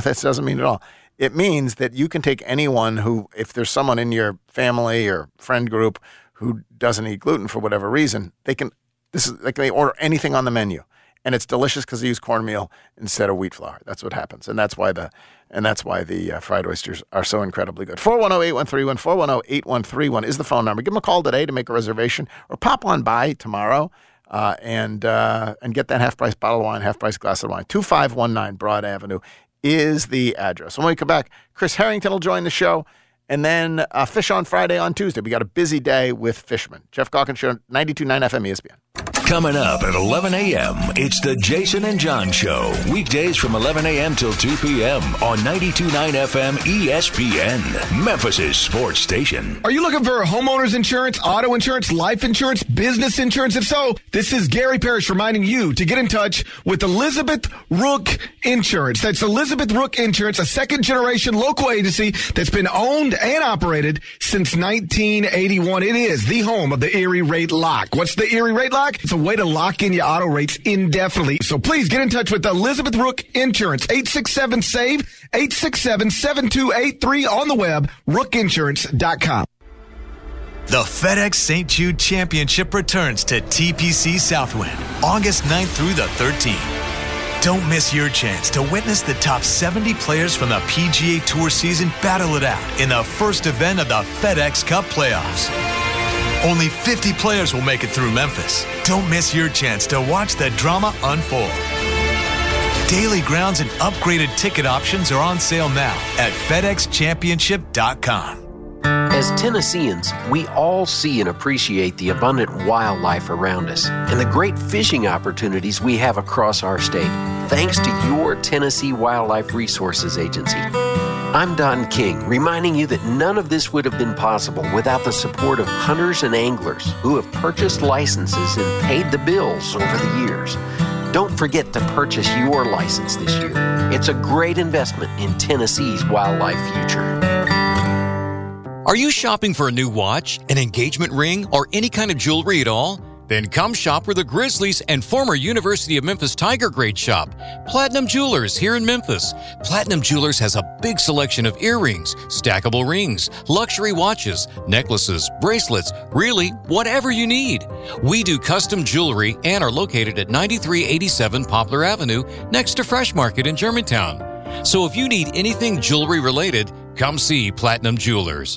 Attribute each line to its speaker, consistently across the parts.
Speaker 1: That doesn't mean at all. It means that you can take anyone who, if there's someone in your family or friend group who doesn't eat gluten for whatever reason, they can this is like they order anything on the menu, and it's delicious because they use cornmeal instead of wheat flour. That's what happens, and that's why the and that's why the uh, fried oysters are so incredibly good. 410-8131, 410-8131 is the phone number. Give them a call today to make a reservation, or pop on by tomorrow uh, and uh, and get that half price bottle of wine, half price glass of wine. Two five one nine Broad Avenue is the address. When we come back, Chris Herrington will join the show. And then uh, Fish on Friday on Tuesday. We got a busy day with Fishman. Geoff Calkins Show, 92.9 FM ESPN.
Speaker 2: Coming up at 11 a.m., it's the Jason and John Show. Weekdays from 11 a.m. till 2 p.m. on 92.9 FM ESPN, Memphis' sports station.
Speaker 3: Are you looking for homeowners insurance, auto insurance, life insurance, business insurance? If so, this is Gary Parrish reminding you to get in touch with Elizabeth Rook Insurance. That's Elizabeth Rook Insurance, a second generation local agency that's been owned and operated since 1981. It is the home of the Erie Rate Lock. What's the Erie Rate Lock? It's a way to lock in your auto rates indefinitely. So please get in touch with Elizabeth Rook Insurance, 867-SAVE, 867-7283 on the web, rookinsurance.com.
Speaker 4: The FedEx St. Jude Championship returns to TPC Southwind August 9th through the 13th. Don't miss your chance to witness the top 70 players from the PGA Tour season battle it out in the first event of the FedEx Cup playoffs. Only 50 players will make it through Memphis. Don't miss your chance to watch the drama unfold. Daily grounds and upgraded ticket options are on sale now at FedExChampionship.com.
Speaker 5: As Tennesseans, we all see and appreciate the abundant wildlife around us and the great fishing opportunities we have across our state, thanks to your Tennessee Wildlife Resources Agency. I'm Don King, reminding you that none of this would have been possible without the support of hunters and anglers who have purchased licenses and paid the bills over the years. Don't forget to purchase your license this year. It's a great investment in Tennessee's wildlife future.
Speaker 6: Are you shopping for a new watch, an engagement ring, or any kind of jewelry at all? Then come shop where the Grizzlies and former University of Memphis Tiger Grade shop. Platinum Jewelers here in Memphis. Platinum Jewelers has a big selection of earrings, stackable rings, luxury watches, necklaces, bracelets, really, whatever you need. We do custom jewelry and are located at 9387 Poplar Avenue next to Fresh Market in Germantown. So if you need anything jewelry related, come see Platinum Jewelers.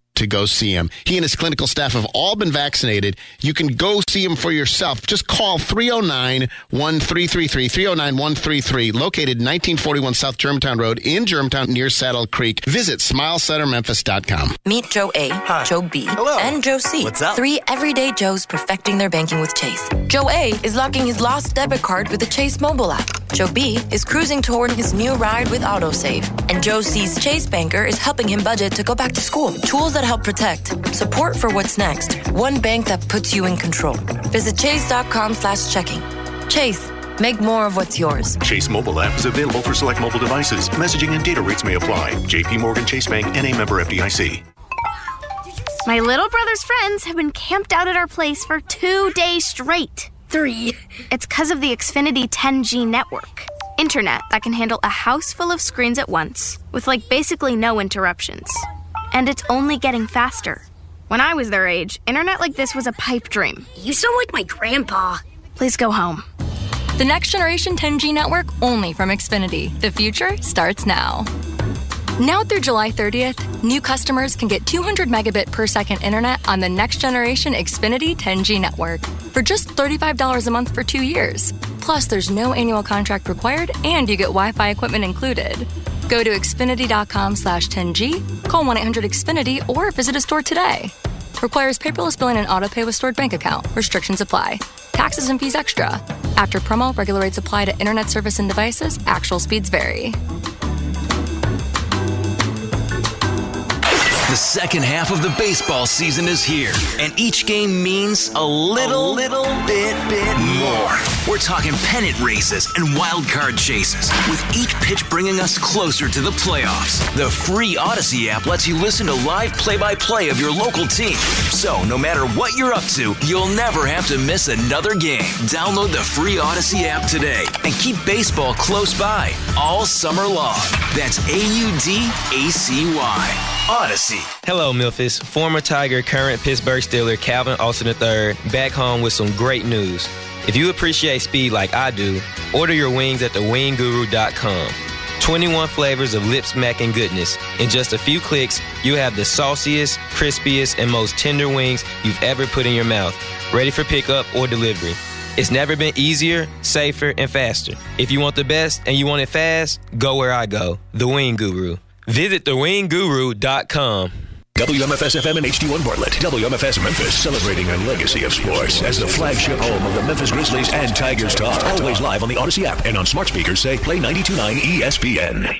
Speaker 7: to go see him. He and his clinical staff have all been vaccinated. You can go see him for yourself. Just call 309 1333 309 133, located 1941 South Germantown Road in Germantown near Saddle Creek. Visit smilecentermemphis.com.
Speaker 8: Meet Joe A,
Speaker 9: Hi.
Speaker 8: Joe B,
Speaker 9: Hello.
Speaker 8: and Joe C.
Speaker 9: What's up?
Speaker 8: Three everyday Joes perfecting their banking with Chase. Joe A is locking his lost debit card with the Chase mobile app. Joe B is cruising toward his new ride with AutoSave. And Joe C's Chase banker is helping him budget to go back to school. Tools that help protect. Support for what's next. One bank that puts you in control. Visit chase.com slash checking. Chase, make more of what's yours.
Speaker 10: Chase mobile app is available for select mobile devices. Messaging and data rates may apply. JP Morgan Chase Bank and a member FDIC.
Speaker 11: My little brother's friends have been camped out at our place for two days straight. Three. It's because of the Xfinity 10G network. Internet that can handle a house full of screens at once, with like basically no interruptions. And it's only getting faster. When I was their age, internet like this was a pipe dream.
Speaker 9: You sound like my grandpa.
Speaker 11: Please go home.
Speaker 12: The next generation 10G network only from Xfinity. The future starts now. Now through July 30th, new customers can get 200 megabit per second internet on the next generation Xfinity 10G network for just $35 a month for two years. Plus, there's no annual contract required and you get Wi-Fi equipment included. Go to Xfinity.com slash 10G, call 1-800-XFINITY, or visit a store today. Requires paperless billing and autopay with stored bank account. Restrictions apply. Taxes and fees extra. After promo, regular rates apply to internet service and devices. Actual speeds vary.
Speaker 4: The second half of the baseball season is here, and each game means a little, a little bit, bit more. We're talking pennant races and wild card chases, with each pitch bringing us closer to the playoffs. The free Audacy app lets you listen to live play-by-play of your local team. So no matter what you're up to, you'll never have to miss another game. Download the free Audacy app today and keep baseball close by all summer long. That's A-U-D-A-C-Y. Audacy.
Speaker 13: Hello, Memphis. Former Tiger, current Pittsburgh Steeler Calvin Austin III back home with some great news. If you appreciate speed like I do, order your wings at thewingguru.com. 21 flavors of lip smacking goodness. In just a few clicks, you have the sauciest, crispiest, and most tender wings you've ever put in your mouth, ready for pickup or delivery. It's never been easier, safer, and faster. If you want the best and you want it fast, go where I go, The Wing Guru. Visit thewingguru.com.
Speaker 2: WMFS FM and HD1 Bartlett. WMFS Memphis, celebrating a legacy of sports as the flagship home of the Memphis Grizzlies and Tigers Talk. Always live on the Audacy app and on smart speakers say play 92.9 ESPN.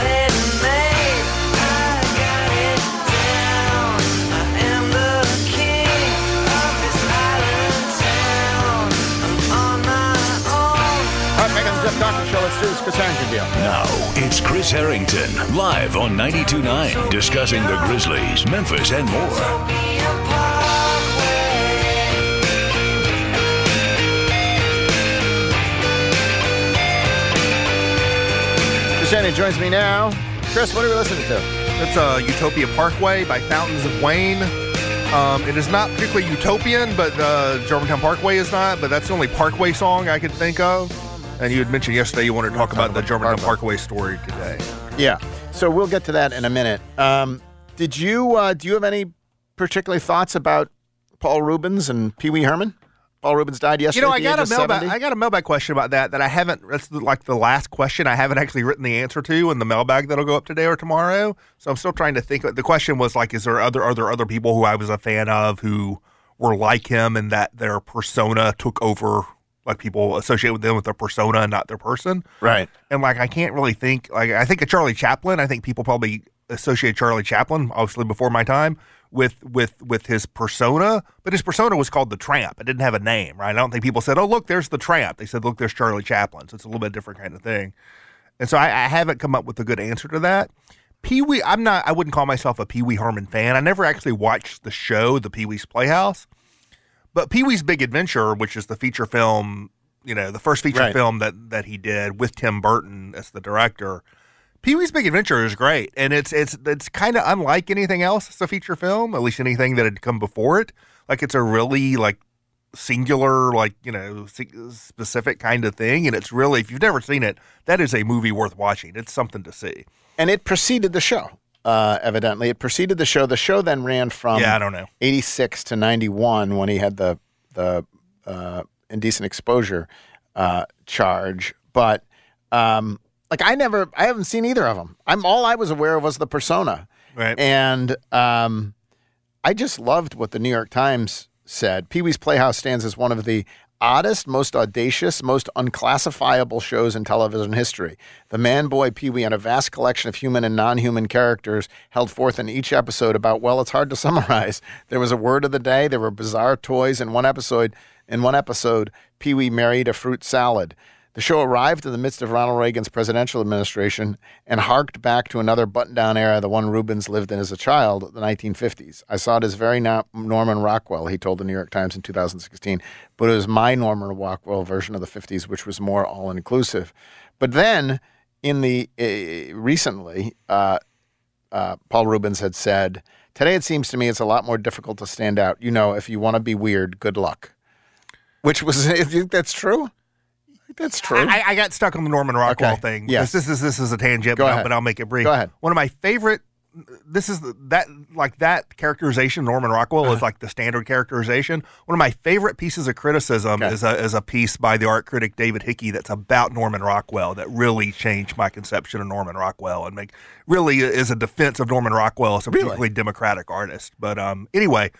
Speaker 1: Chris Herrington deal.
Speaker 2: Now, it's Chris Herrington, live on 92.9, discussing the Grizzlies, Memphis, and more.
Speaker 1: Chris Herrington joins me now. Chris, what are we listening to?
Speaker 14: It's uh, Utopia Parkway by Fountains of Wayne. Um, it is not particularly utopian, but uh, Germantown Parkway is not. But that's the only Parkway song I could think of. And you had mentioned yesterday you wanted to talk about the Germantown Parkway story today.
Speaker 1: Yeah. So we'll get to that in a minute. Um, did you uh, do you have any particular thoughts about Paul Reubens and Pee Wee Herman? Paul Reubens died yesterday.
Speaker 14: You know, I got a mailbag. I got a mailbag question about that that I haven't. That's like the last question I haven't actually written the answer to in the mailbag that'll go up today or tomorrow. So I'm still trying to think. The question was like, is there other are there other people who I was a fan of who were like him and that their persona took over? Like people associate with them with their persona and not their person,
Speaker 1: right?
Speaker 14: And like I can't really think. Like I think of Charlie Chaplin. I think people probably associate Charlie Chaplin, obviously before my time, with with with his persona. But his persona was called the Tramp. It didn't have a name, right? I don't think people said, "Oh, look, there's the Tramp." They said, "Look, there's Charlie Chaplin." So it's a little bit different kind of thing. And so I, I haven't come up with a good answer to that. Pee Wee, I'm not. I wouldn't call myself a Pee Wee Herman fan. I never actually watched the show, The Pee Wee's Playhouse. But Pee Wee's Big Adventure, which is the feature film, you know, the first feature
Speaker 1: Right.
Speaker 14: film that that he did with Tim Burton as the director. Pee Wee's Big Adventure is great, and it's it's it's kind of unlike anything else as a feature film, at least anything that had come before it. Like it's a really like singular, like you know, specific kind of thing, and it's really if you've never seen it, that is a movie worth watching. It's something to see.
Speaker 1: And it preceded the show. Uh, evidently, it preceded the show. The show then ran from
Speaker 14: Yeah, I don't know.
Speaker 1: eighty six to ninety one when he had the the uh, indecent exposure uh, charge. But um, like I never, I haven't seen either of them. I'm all I was aware of was the persona,
Speaker 14: Right.
Speaker 1: and um, I just loved what the New York Times said. Pee Wee's Playhouse stands as one of the oddest, most audacious, most unclassifiable shows in television history. The Man Boy Pee Wee and a vast collection of human and non human characters held forth in each episode about, well, it's hard to summarize. There was a word of the day, there were bizarre toys. In one episode, in one episode, Pee Wee married a fruit salad. The show arrived in the midst of Ronald Reagan's presidential administration and harked back to another button down era, the one Reubens lived in as a child, the 1950s. I saw it as very no- Norman Rockwell, he told the New York Times in 2016, but it was my Norman Rockwell version of the 50s, which was more all inclusive. But then, in the uh, recently, uh, uh, Paul Reubens had said, Today it seems to me it's a lot more difficult to stand out. You know, if you want to be weird, good luck. Which was, you think that's true? That's true.
Speaker 14: I, I got stuck on the Norman Rockwell
Speaker 1: Okay.
Speaker 14: thing.
Speaker 1: Yes.
Speaker 14: This is this is a tangent,
Speaker 1: Go
Speaker 14: but, I'll,
Speaker 1: ahead.
Speaker 14: but I'll make it brief.
Speaker 1: Go ahead.
Speaker 14: One of my favorite. This is the, that like that characterization. Norman Rockwell
Speaker 1: Uh-huh.
Speaker 14: is like the standard characterization. One of my favorite pieces of criticism is a is a piece by the art critic David Hickey that's about Norman Rockwell that really changed my conception of Norman Rockwell and make really is a defense of Norman Rockwell as a particularly democratic artist. But um, anyway,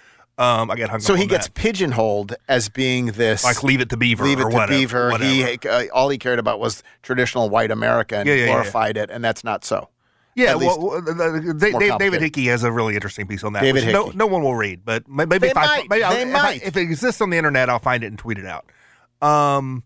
Speaker 14: um, I get hung
Speaker 1: So he gets
Speaker 14: that.
Speaker 1: pigeonholed as being this
Speaker 14: Like Leave It to Beaver
Speaker 1: Leave it
Speaker 14: or
Speaker 1: to
Speaker 14: whatever-
Speaker 1: Beaver. He uh, all he cared about was traditional white America and
Speaker 14: Yeah, yeah, yeah, yeah.
Speaker 1: glorified it, and that's not so.
Speaker 14: Yeah, well, well, the- the-
Speaker 1: more
Speaker 14: Dave, Dave, David. Hickey has a really interesting piece on that.
Speaker 1: David
Speaker 14: which no,
Speaker 1: Hickey.
Speaker 14: no one will read, but maybe
Speaker 1: They
Speaker 14: if,
Speaker 1: might.
Speaker 14: I'll-
Speaker 1: They
Speaker 14: if, I- if it exists on the internet, I'll find it and tweet it out. Um,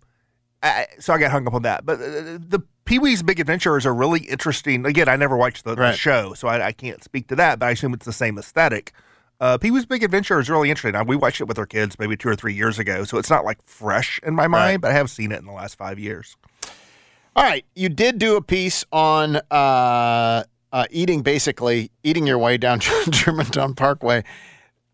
Speaker 14: I, so I got hung up on that. But uh, the Pee Wee's Big Adventure is a really interesting. Again, I never watched the, the show, so I, I can't speak to that. But I assume it's the same aesthetic. Uh, Pee Wee's Big Adventure is really interesting. We watched it with our kids maybe two or three years ago, so it's not like fresh in my mind, but I have seen it in the last five years.
Speaker 1: All right, you did do a piece on uh, uh, eating, basically eating your way down Germantown Parkway,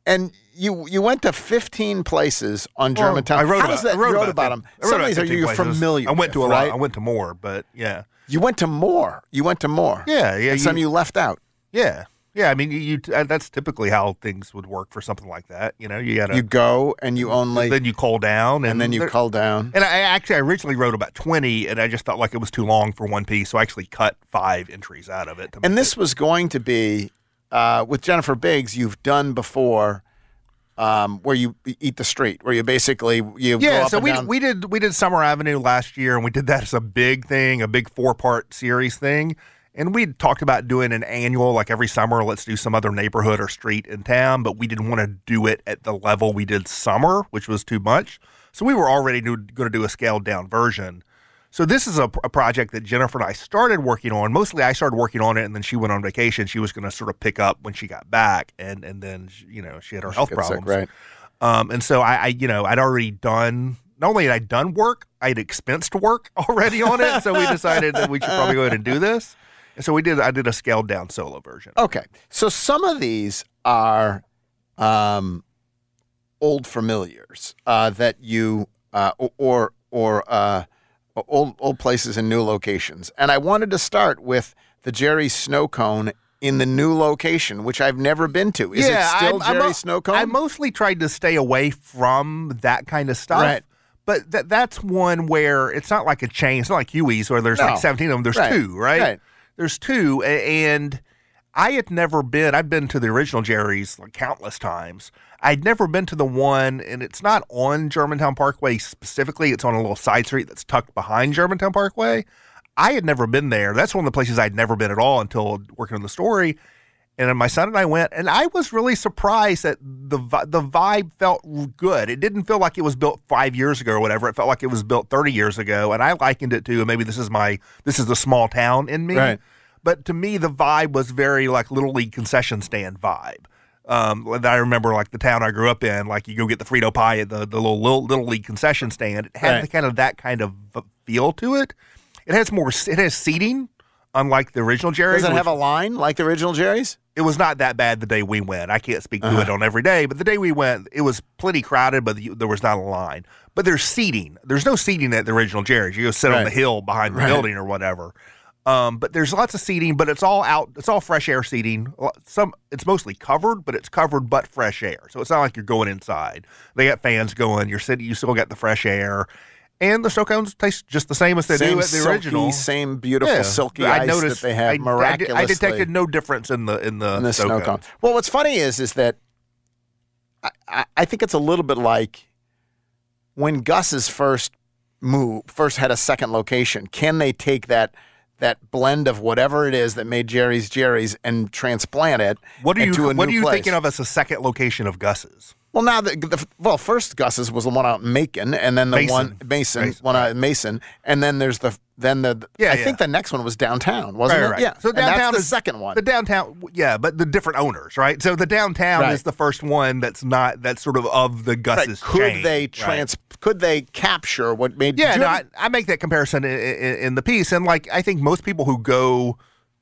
Speaker 1: and you you went to 15 places on
Speaker 14: Well,
Speaker 1: Germantown.
Speaker 14: I wrote
Speaker 1: How
Speaker 14: about,
Speaker 1: that?
Speaker 14: I wrote
Speaker 1: wrote
Speaker 14: about,
Speaker 1: them.
Speaker 14: Wrote
Speaker 1: Some of these are you
Speaker 14: places.
Speaker 1: familiar.
Speaker 14: I went to
Speaker 1: with,
Speaker 14: a lot.
Speaker 1: right?
Speaker 14: I went to more, but yeah.
Speaker 1: You went to more. You went to more.
Speaker 14: Yeah, yeah.
Speaker 1: And some you left out.
Speaker 14: Yeah, yeah. I mean, you, you uh, that's typically how things would work for something like that. You know, you got to
Speaker 1: You go and you only
Speaker 14: then you call down, and,
Speaker 1: and then you call down.
Speaker 14: And I actually I originally wrote about twenty, and I just felt like it was too long for one piece, so I actually cut five entries out of it.
Speaker 1: And this was going to be uh, with Jennifer Biggs. You've done before, um, where you eat the street, where you basically you go
Speaker 14: yeah,
Speaker 1: up
Speaker 14: so we
Speaker 1: down.
Speaker 14: we did we did Summer Avenue last year, and we did that as a big thing, a big four part series thing. And we talked about doing an annual, like every summer, let's do some other neighborhood or street in town, but we didn't want to do it at the level we did summer, which was too much. So we were already going to do a scaled down version. So this is a, a project that Jennifer and I started working on. Mostly, I started working on it, and then she went on vacation. She was going to sort of pick up when she got back, and and then you know she had her health
Speaker 1: gets sick,
Speaker 14: problems,
Speaker 1: right.
Speaker 14: Um, and so I, I, you know, I'd already done. Not only had I done work, I had expensed work already on it. so we decided that we should probably go ahead and do this. And so we did. I did a scaled down solo version.
Speaker 1: Okay, so some of these are um, old familiars uh, that you uh, or or uh, old old places in new locations, and I wanted to start with the Jerry Snow Cone in the new location, which I've never been to. Is it still
Speaker 14: I'm- I'm
Speaker 1: Jerry
Speaker 14: mo-
Speaker 1: Snow Cone?
Speaker 14: I mostly tried to stay away from that kind of stuff.
Speaker 1: Right.
Speaker 14: But that that's one where it's not like a chain. It's not like Huey's where there's
Speaker 1: No.
Speaker 14: like 17 of them. There's
Speaker 1: Right.
Speaker 14: two, right?
Speaker 1: Right.
Speaker 14: There's two. And I had never been, I've been to the original Jerry's like countless times. I'd never been to the one, and it's not on Germantown Parkway specifically. It's on a little side street that's tucked behind Germantown Parkway. I had never been there. That's one of the places I'd never been at all until working on the story. And then my son and I went, and I was really surprised that the the vibe felt good. It didn't feel like it was built five years ago or whatever. It felt like it was built thirty years ago, and I likened it to and maybe this is my this is the small town in me.
Speaker 1: Right.
Speaker 14: But to me, the vibe was very like little league concession stand vibe. Um, that I remember like the town I grew up in, like you go get the Frito pie at the, the little, little little league concession stand. It had
Speaker 1: Right.
Speaker 14: kind of that kind of feel to it. It has more. It has seating, unlike the original Jerry's.
Speaker 1: Does it have a line like the original Jerry's?
Speaker 14: it was not that bad the day we went. I can't speak to
Speaker 1: Uh-huh.
Speaker 14: it on every day, but the day we went, it was plenty crowded, but there was not a line. But there's seating. There's no seating at the original Jerry's. You go sit on the hill behind the
Speaker 1: Right.
Speaker 14: building or whatever. Um, but there's lots of seating, but it's all out. It's all fresh air seating. Some it's mostly covered, but it's covered but fresh air. So it's not like you're going inside. They got fans going. You're sitting. You still got the fresh air, and the snow cones taste just the same as they
Speaker 1: same
Speaker 14: do at the
Speaker 1: silky,
Speaker 14: original.
Speaker 1: same beautiful
Speaker 14: Yeah.
Speaker 1: silky
Speaker 14: I
Speaker 1: ice
Speaker 14: noticed
Speaker 1: that they have
Speaker 14: I- I,
Speaker 1: miraculously.
Speaker 14: I detected no difference in the in the,
Speaker 1: in the
Speaker 14: snow,
Speaker 1: snow
Speaker 14: cone.
Speaker 1: cone. Well, what's funny is is that I, I, I think it's a little bit like when Gus's first move, first had a second location, can they take that that blend of whatever it is that made Jerry's Jerry's and transplant it
Speaker 14: What are you What are you
Speaker 1: place?
Speaker 14: thinking of as a second location of Gus's?
Speaker 1: Well, now the, the well, first Gus's was the one out in Macon, and then the
Speaker 14: Mason.
Speaker 1: one Mason, one out in Mason, and then there's the then the
Speaker 14: Yeah,
Speaker 1: I
Speaker 14: yeah.
Speaker 1: think the next one was downtown, wasn't
Speaker 14: right,
Speaker 1: it?
Speaker 14: right.
Speaker 1: Yeah.
Speaker 14: So downtown
Speaker 1: the
Speaker 14: is
Speaker 1: second one.
Speaker 14: The downtown, yeah, but the different owners, right? So the downtown
Speaker 1: Right.
Speaker 14: is the first one that's not that's sort of of the
Speaker 1: Right.
Speaker 14: Gus's.
Speaker 1: Could
Speaker 14: chain,
Speaker 1: they
Speaker 14: right?
Speaker 1: trans? Could they capture what made?
Speaker 14: Yeah, no,
Speaker 1: you
Speaker 14: I, I make that comparison in, in, in the piece, and like I think most people who go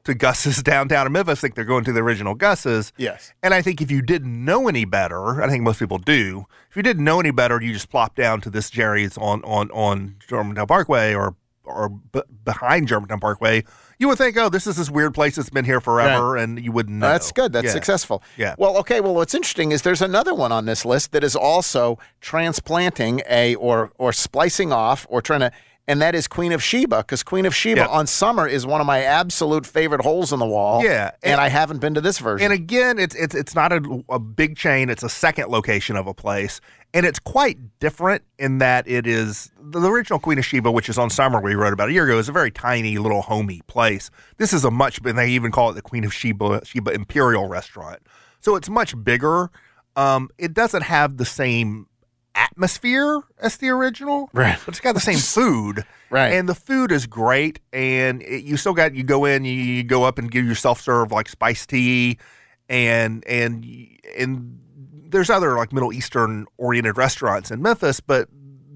Speaker 14: to Gus's downtown in Memphis think they're going to the original Gus's.
Speaker 1: Yes.
Speaker 14: And I think if you didn't know any better, I think most people do. If you didn't know any better, you just plop down to this Jerry's on on on Germantown Parkway or or b- behind Germantown Parkway. You would think, oh, this is this weird place that's been here forever, and you wouldn't know.
Speaker 1: That's good. That's
Speaker 14: Yeah.
Speaker 1: successful.
Speaker 14: Yeah.
Speaker 1: Well, okay. Well, what's interesting is there's another one on this list that is also transplanting a or or splicing off or trying to, and that is Queen of Sheba because Queen of Sheba
Speaker 14: Yeah.
Speaker 1: on summer is one of my absolute favorite holes in the wall.
Speaker 14: Yeah,
Speaker 1: and,
Speaker 14: and-
Speaker 1: I haven't been to this version.
Speaker 14: And again, it's it's it's not a, a big chain. It's a second location of a place, and it's quite different in that it is the original Queen of Sheba, which is on Summer, we wrote about a year ago, is a very tiny little homey place. This is a much, and they even call it the Queen of Sheba Sheba Imperial Restaurant. So it's much bigger. Um, it doesn't have the same atmosphere as the original,
Speaker 1: Right.
Speaker 14: But it's got the same food,
Speaker 1: Right.
Speaker 14: And the food is great, and it, you still got you go in, you, you go up and give yourself serve like spiced tea, and and and there's other like Middle Eastern oriented restaurants in Memphis, but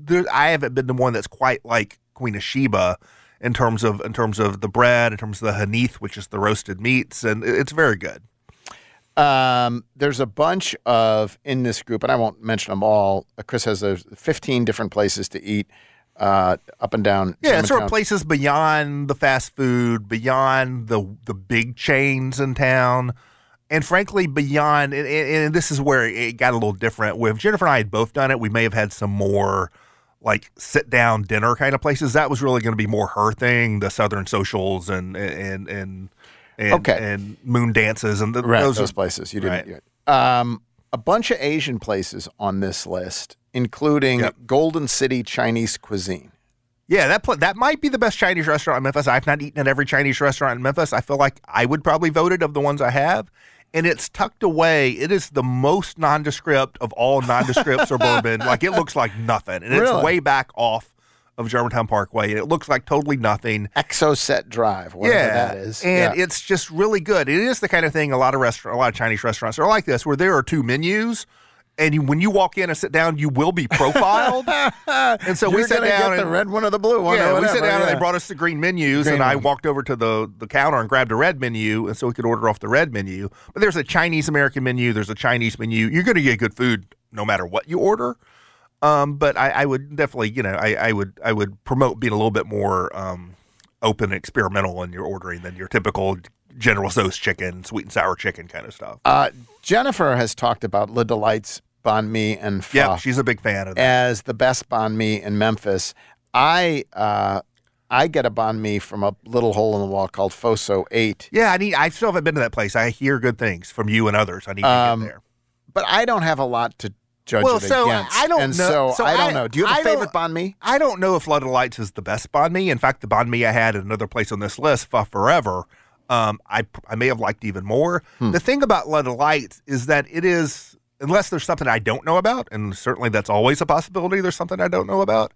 Speaker 14: there, I haven't been to one that's quite like Queen of Sheba in terms of in terms of the bread, in terms of the hanith, which is the roasted meats, and it- it's very good.
Speaker 1: Um, there's a bunch of in this group, and I won't mention them all. Uh, Chris has those 15 different places to eat uh, up and down.
Speaker 14: Yeah, sort of places beyond the fast food, beyond the the big chains in town, and frankly beyond. And, and and this is where it got a little different. With Jennifer and I had both done it, we may have had some more like sit down dinner kind of places. That was really going to be more her thing. The Southern socials and and and and,
Speaker 1: Okay.
Speaker 14: and moon dances and the,
Speaker 1: right,
Speaker 14: those,
Speaker 1: those,
Speaker 14: are,
Speaker 1: places you didn't.
Speaker 14: right.
Speaker 1: Um, a bunch of Asian places on this list, including
Speaker 14: Yep.
Speaker 1: Golden City Chinese cuisine.
Speaker 14: Yeah, that pla that might be the best Chinese restaurant in Memphis. I've not eaten at every Chinese restaurant in Memphis. I feel like I would probably vote it of the ones I have. And it's tucked away. It is the most nondescript of all nondescript suburban. Like it looks like nothing. And
Speaker 1: Really?
Speaker 14: it's way back off of Germantown Parkway. And it looks like totally nothing.
Speaker 1: Exoset Drive, whatever
Speaker 14: yeah,
Speaker 1: that is.
Speaker 14: and
Speaker 1: Yeah.
Speaker 14: it's just really good. It is the kind of thing a lot of restaurant, a lot of Chinese restaurants are like this, where there are two menus, and you, when you walk in and sit down, you will be profiled. and so we
Speaker 1: You're
Speaker 14: sat
Speaker 1: gonna
Speaker 14: down
Speaker 1: get the red one or the blue one.
Speaker 14: yeah,
Speaker 1: or
Speaker 14: we sat
Speaker 1: whatever,
Speaker 14: down and they brought us the green menus,
Speaker 1: Green
Speaker 14: and I walked over to the the counter and grabbed a red menu, and so we could order off the red menu. But there's a Chinese American menu, there's a Chinese menu. You're going to get good food no matter what you order. Um, but I, I would definitely, you know, I, I would I would promote being a little bit more um, open and experimental in you're ordering than your typical General Tso's chicken, sweet and sour chicken kind of stuff.
Speaker 1: Uh, Jennifer has talked about Le Delight's banh mi and pho
Speaker 14: Yeah, she's a big fan of that.
Speaker 1: as the best banh mi in Memphis. I uh, I get a banh mi from a little hole in the wall called Foso Eight.
Speaker 14: Yeah, I need. I still haven't been to that place. I hear good things from you and others. I need
Speaker 1: Um,
Speaker 14: to get there.
Speaker 1: but I don't have a lot to judge
Speaker 14: Well,
Speaker 1: it
Speaker 14: so
Speaker 1: against.
Speaker 14: I don't
Speaker 1: and
Speaker 14: know.
Speaker 1: So, I don't know. Do you have a
Speaker 14: I don't-
Speaker 1: favorite banh mi?
Speaker 14: I don't know if Flood of Lights is the best banh mi. In fact, the banh mi I had at another place on this list, Pho Forever, um, I I may have liked even more.
Speaker 1: Hmm.
Speaker 14: The thing about Flood of Lights is that it is, unless there's something I don't know about, and certainly that's always a possibility. There's something I don't know about.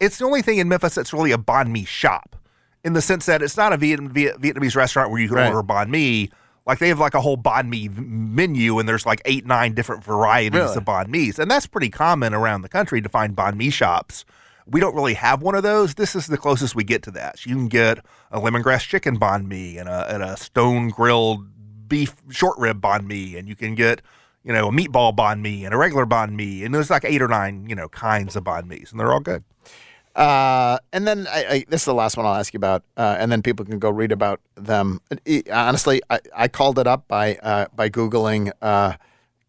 Speaker 14: It's the only thing in Memphis that's really a banh mi shop, in the sense that it's not a Viet, Viet, Vietnamese restaurant where you can
Speaker 1: Right.
Speaker 14: order banh mi. Like they have like a whole banh mi menu, and there's like eight, nine different varieties
Speaker 1: Really?
Speaker 14: of banh mi's, and that's pretty common around the country to find banh mi shops. We don't really have one of those. This is the closest we get to that. You can get a lemongrass chicken banh mi and a, and a stone grilled beef short rib banh mi, and you can get you know a meatball banh mi and a regular banh mi, and there's like eight or nine you know kinds of banh mi's, and they're all good.
Speaker 1: Uh, and then I, I, this is the last one I'll ask you about, uh, and then people can go read about them. Honestly, I, I called it up by uh, by googling uh,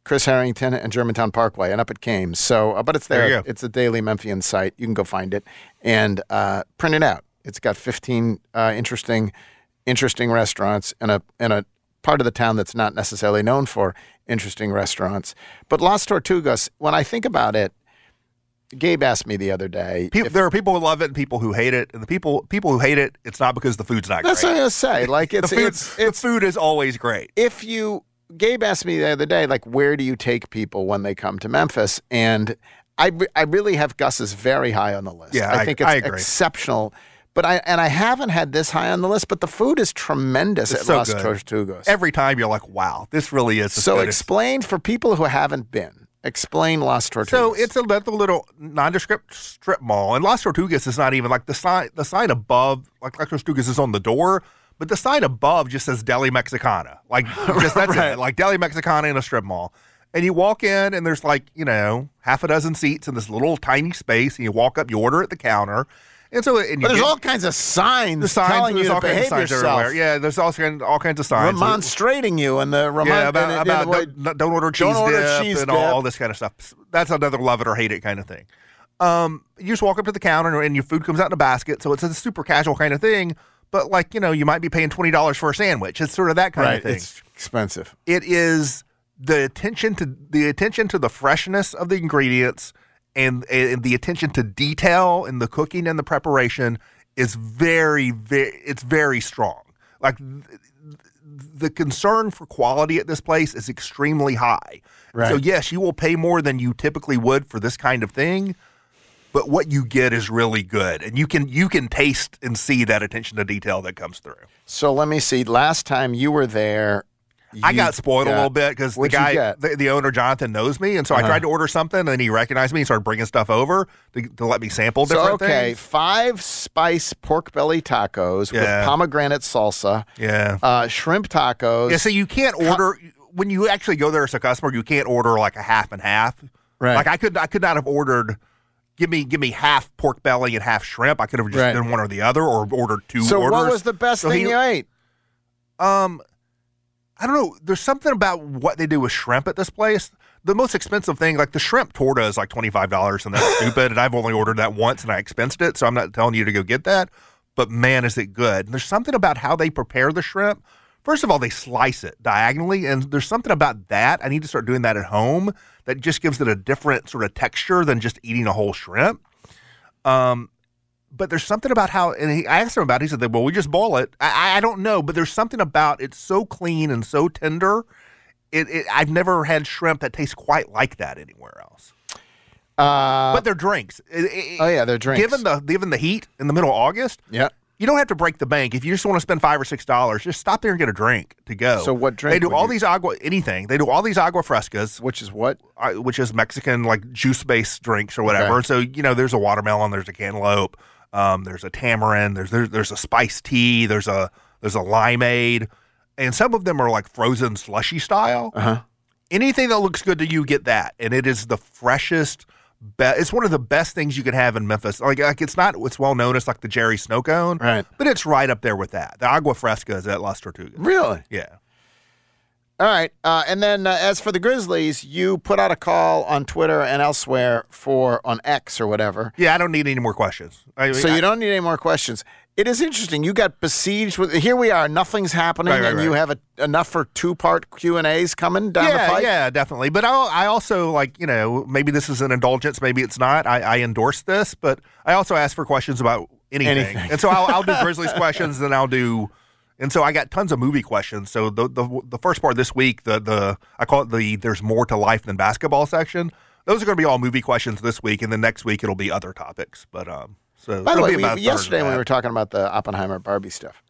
Speaker 1: Chris Herrington and Germantown Parkway, and up it came. So, uh, but it's there.
Speaker 14: There.
Speaker 1: It's a daily Memphian site. You can go find it and uh, print it out. It's got 15 uh, interesting interesting restaurants and a and a part of the town that's not necessarily known for interesting restaurants. But Las Tortugas, when I think about it, Gabe asked me the other day.
Speaker 14: People, there are people who love it and people who hate it, and the people people who hate it, it's not because the food's not
Speaker 1: That's
Speaker 14: great.
Speaker 1: what I was gonna say. Like it's
Speaker 14: the, food,
Speaker 1: it's
Speaker 14: the food is always great.
Speaker 1: if you Gabe asked me the other day, like, where do you take people when they come to Memphis? And I, I really have Gus's very high on the list.
Speaker 14: Yeah,
Speaker 1: I
Speaker 14: I-
Speaker 1: think it's
Speaker 14: I
Speaker 1: exceptional. But I and I haven't had this high on the list. But the food is tremendous
Speaker 14: It's
Speaker 1: at
Speaker 14: so.
Speaker 1: Tortugas.
Speaker 14: Every time you're like, wow, this really is.
Speaker 1: so explain for people who haven't been. Explain Las Tortugas.
Speaker 14: So it's a little, little nondescript strip mall, and Las Tortugas is not even like the sign. The sign above, like Las Tortugas, is on the door, but the sign above just says Deli Mexicana. Like just that's
Speaker 1: Right.
Speaker 14: it. Like Deli Mexicana in a strip mall. And you walk in, and there's like you know half a dozen seats in this little tiny space, and you walk up, you order at the counter, and so and
Speaker 1: but there's
Speaker 14: get-
Speaker 1: all kinds of signs,
Speaker 14: the signs
Speaker 1: telling you
Speaker 14: there's
Speaker 1: to
Speaker 14: all kinds of
Speaker 1: behave
Speaker 14: signs
Speaker 1: yourself,
Speaker 14: everywhere. Yeah, there's all kinds all kinds of signs.
Speaker 1: remonstrating you, and the
Speaker 14: yeah, about,
Speaker 1: and-
Speaker 14: about
Speaker 1: the way-
Speaker 14: don't, don't order cheese
Speaker 1: don't order
Speaker 14: dip
Speaker 1: cheese
Speaker 14: and all, all this kind of stuff. That's another love it or hate it kind of thing. Um, you just walk up to the counter and your food comes out in a basket, so it's a super casual kind of thing. But like you know, you might be paying twenty dollars for a sandwich. It's sort of that kind
Speaker 1: right,
Speaker 14: of thing.
Speaker 1: it's expensive.
Speaker 14: it is the attention to the attention to the freshness of the ingredients and, and the attention to detail in the cooking and the preparation is very very it's very strong like th- the concern for quality at this place is extremely high
Speaker 1: Right.
Speaker 14: so yes you will pay more than you typically would for this kind of thing but what you get is really good and you can you can taste and see that attention to detail that comes through
Speaker 1: So let me see. Last time you were there,
Speaker 14: I got spoiled a little bit because the guy, the, the owner Jonathan, knows me, and so I
Speaker 1: Uh-huh.
Speaker 14: tried to order something, and he recognized me and started bringing stuff over to, to let me sample
Speaker 1: So
Speaker 14: different
Speaker 1: okay,
Speaker 14: things.
Speaker 1: five spice pork belly tacos
Speaker 14: Yeah.
Speaker 1: with pomegranate salsa,
Speaker 14: Yeah,
Speaker 1: uh, shrimp tacos.
Speaker 14: yeah. So you can't order when you actually go there as a customer. You can't order like a half and half.
Speaker 1: Right.
Speaker 14: Like I could, I could not have ordered. Give me, give me half pork belly and half shrimp. I could have just
Speaker 1: Right.
Speaker 14: done one or the other, or ordered two.
Speaker 1: so
Speaker 14: orders.
Speaker 1: what was the best
Speaker 14: So
Speaker 1: thing
Speaker 14: he-
Speaker 1: you ate?
Speaker 14: Um, I don't know. There's something about what they do with shrimp at this place. The most expensive thing, like the shrimp torta, is like twenty five dollars, and that's stupid. And I've only ordered that once, and I expensed it, so I'm not telling you to go get that. But man, is it good! And there's something about how they prepare the shrimp. First of all, they slice it diagonally, and there's something about that. I need to start doing that at home. That just gives it a different sort of texture than just eating a whole shrimp. Um, but there's something about how, and he, I asked him about. it. He said, "Well, we just boil it." I, I- don't know, but there's something about it's so clean and so tender. It, it I've never had shrimp that tastes quite like that anywhere else.
Speaker 1: Uh,
Speaker 14: but they're drinks. It- it-
Speaker 1: oh yeah, they're drinks.
Speaker 14: Given the given the heat in the middle of August,
Speaker 1: yeah.
Speaker 14: you don't have to break the bank. If you just want to spend five or six dollars, just stop there and get a drink to go.
Speaker 1: So what drink
Speaker 14: They do all
Speaker 1: you-
Speaker 14: these agua anything. They do all these agua frescas,
Speaker 1: Which is what?
Speaker 14: uh, which is Mexican like juice based drinks or whatever.
Speaker 1: Okay.
Speaker 14: So you know, there's a watermelon, there's a cantaloupe, um, there's a tamarind, there's, there's there's a spiced tea, there's a there's a limeade, and some of them are like frozen slushy style.
Speaker 1: Uh-huh.
Speaker 14: Anything that looks good to you, get that, and it is the freshest. Be- it's one of the best things you can have in Memphis. Like, like it's not it's well known as like the Jerry Snow Cone,
Speaker 1: Right.
Speaker 14: But it's right up there with that. The agua fresca is at Las Tortugas.
Speaker 1: Really?
Speaker 14: Yeah.
Speaker 1: All right. Uh, and then uh, as for the Grizzlies, you put out a call on Twitter and elsewhere for on X or whatever.
Speaker 14: Yeah, I don't need any more questions. I,
Speaker 1: So
Speaker 14: I-
Speaker 1: you don't need any more questions. It is interesting. You got besieged with. Here we are. Nothing's happening,
Speaker 14: Right, right,
Speaker 1: and you have a, enough for two part Q and A's coming down
Speaker 14: yeah,
Speaker 1: the pipe.
Speaker 14: Yeah, definitely. But I, I also like you know maybe this is an indulgence, maybe it's not. I, I endorse this, but I also ask for questions about anything,
Speaker 1: Anything.
Speaker 14: and so I'll, I'll do Grizzlies questions, then I'll do. And so I got tons of movie questions. So the the, the first part this week, the the I call it the "There's more to life than basketball" section. Those are going to be all movie questions this week, and then next week it'll be other topics. But um, so
Speaker 1: By the way,
Speaker 14: be
Speaker 1: we, yesterday when we were talking about the Oppenheimer Barbie stuff,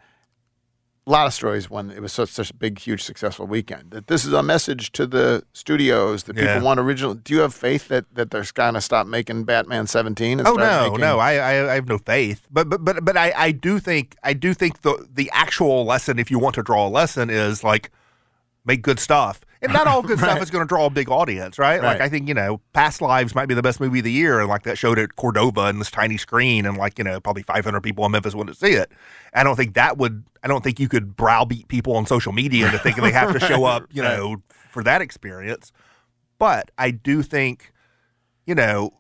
Speaker 1: a lot of stories when it was such, such a big, huge, successful weekend. That this is a message to the studios that
Speaker 14: Yeah.
Speaker 1: people want original. Do you have faith that that they're going to stop making Batman 17? And
Speaker 14: Oh
Speaker 1: start
Speaker 14: no,
Speaker 1: making-
Speaker 14: no, I, I I have no faith. But but but but I, I do think I do think the the actual lesson, if you want to draw a lesson, is like make good stuff. And not all good stuff is going to draw a big audience, right? Like I think you know, Past Lives might be the best movie of the year, and like that showed at Cordova and this tiny screen, and like you know, probably 500 people in Memphis to see it. I don't think that would. I don't think you could browbeat people on social media into thinking they have to show up, you
Speaker 1: Right.
Speaker 14: know, for that experience. But I do think, you know,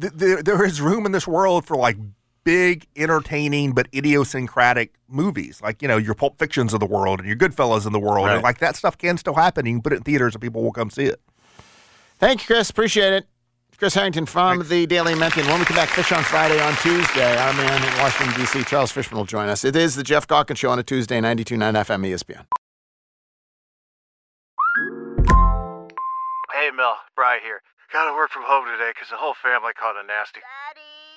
Speaker 14: th- there there is room in this world for like big, entertaining but idiosyncratic movies, like you know your Pulp Fictions of the world and your Goodfellas in the world, and like that stuff can still happen. You can put it in theaters and people will come see it.
Speaker 1: Thank you, Chris. Appreciate it. Chris Herrington from the Daily Memphian. When we come back, Fish on Friday on Tuesday, our man in Washington, D.C., Charles Fishman, will join us. It is the Geoff Calkins Show on a Tuesday, 92.9 FM ESPN.
Speaker 15: Hey, Mel, Bry here. Gotta work from home today because the whole family caught a nasty.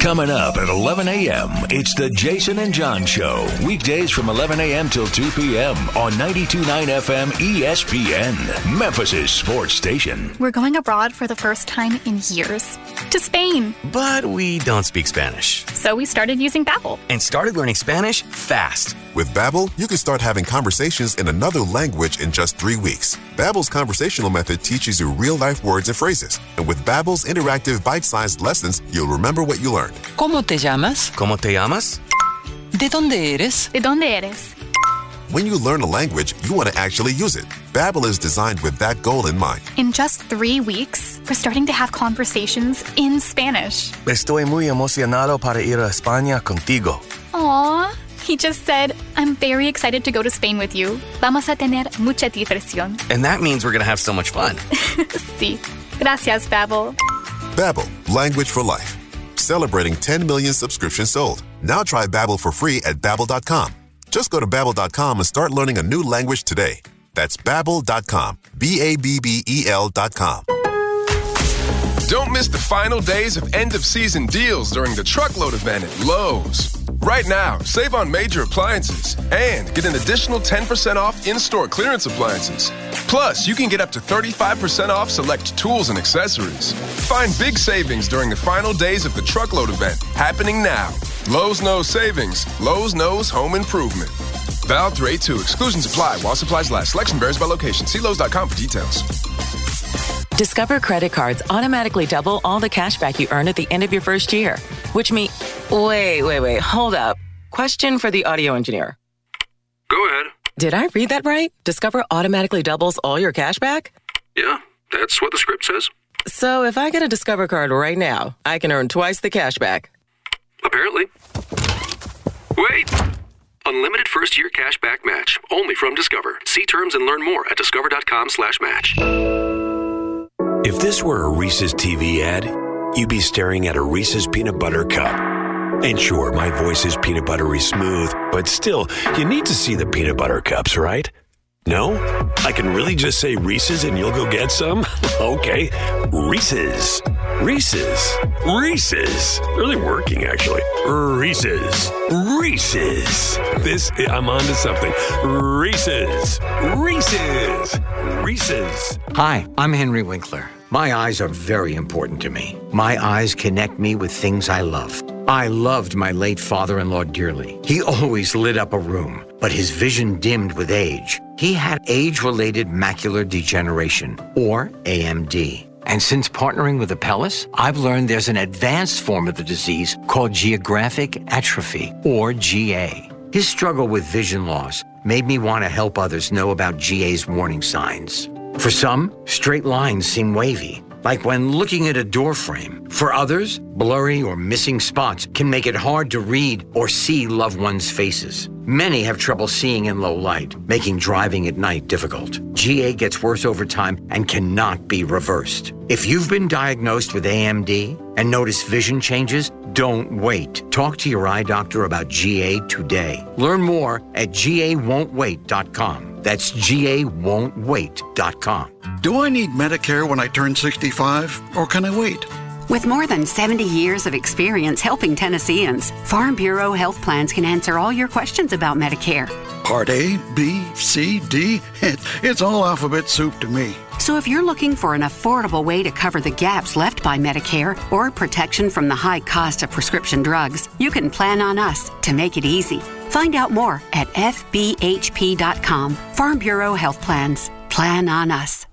Speaker 2: Coming up at 11 a.m., it's the Jason and John Show. Weekdays from 11 a.m. till 2 p.m. on 92.9 FM ESPN, Memphis' sports station.
Speaker 16: We're going abroad for the first time in years to Spain.
Speaker 4: But we don't speak Spanish.
Speaker 16: So we started using Babbel.
Speaker 4: And started learning Spanish fast.
Speaker 17: With Babbel, you can start having conversations in another language in just three weeks. Babbel's conversational method teaches you real-life words and phrases. And with Babbel's interactive bite-sized lessons, you'll remember what you learned.
Speaker 4: ¿Cómo te llamas? ¿Cómo te llamas?
Speaker 16: ¿De dónde eres? ¿De dónde eres?
Speaker 17: When you learn a language, you want to actually use it. Babbel is designed with that goal in mind.
Speaker 16: In just three weeks, we're starting to have conversations in Spanish.
Speaker 4: Estoy muy emocionado para ir a España contigo.
Speaker 16: Aw, he just said, I'm very excited to go to Spain with you. Vamos a tener mucha diversión.
Speaker 4: And that means we're going to have so much fun.
Speaker 16: sí. Gracias, Babbel.
Speaker 17: Babbel, language for life. Celebrating 10 million subscriptions sold. Now try Babbel for free at babbel.com. Just go to babbel.com and start learning a new language today. That's babbel.com. B A B B E L.com.
Speaker 18: Don't miss the final days of end of season deals during the truckload event at Lowe's. Right now, save on major appliances and get an additional 10% off in store clearance appliances. Plus, you can get up to 35% off select tools and accessories. Find big savings during the final days of the truckload event happening now. Lowe's knows savings, Lowe's knows home improvement. Valve 382 exclusions apply while supplies last. Selection varies by location. See Lowe's.com for details.
Speaker 19: Discover credit cards automatically double all the cash back you earn at the end of your first year, which means. Wait, wait, wait, hold up. Question for the audio engineer.
Speaker 20: Go ahead.
Speaker 19: Did I read that right? Discover automatically doubles all your cash back?
Speaker 20: Yeah, that's what the script says.
Speaker 19: So if I get a Discover card right now, I can earn twice the cash back.
Speaker 20: Apparently. Wait! Unlimited first year cash back match. Only from Discover. See terms and learn more at discover.com slash match.
Speaker 5: If this were a Reese's TV ad, you'd be staring at a Reese's peanut butter cup. And sure, my voice is peanut buttery smooth, but still, you need to see the peanut butter cups, right? No? I can really just say Reese's and you'll go get some? okay. Reese's. Reese's. Reese's. Really working, actually. Reese's. Reese's. This, I'm on to something. Reese's. Reese's. Reese's.
Speaker 21: Hi, I'm Henry Winkler. My eyes are very important to me. My eyes connect me with things I love. I loved my late father in law dearly. He always lit up a room, but his vision dimmed with age. He had age related macular degeneration, or AMD. And since partnering with Apellis, I've learned there's an advanced form of the disease called geographic atrophy, or GA. His struggle with vision loss made me want to help others know about GA's warning signs. For some, straight lines seem wavy, like when looking at a door frame. For others, blurry or missing spots can make it hard to read or see loved ones' faces. Many have trouble seeing in low light, making driving at night difficult. GA gets worse over time and cannot be reversed. If you've been diagnosed with AMD and notice vision changes, don't wait. Talk to your eye doctor about GA today. Learn more at gawon'twait.com. That's gawon'twait.com.
Speaker 22: Do I need Medicare when I turn 65, or can I wait?
Speaker 23: With more than 70 years of experience helping Tennesseans, Farm Bureau Health Plans can answer all your questions about Medicare.
Speaker 22: Part A, B, C, D, it's all alphabet soup to me.
Speaker 23: So if you're looking for an affordable way to cover the gaps left by Medicare or protection from the high cost of prescription drugs, you can plan on us to make it easy. Find out more at fbhp.com. Farm Bureau Health Plans. Plan on us.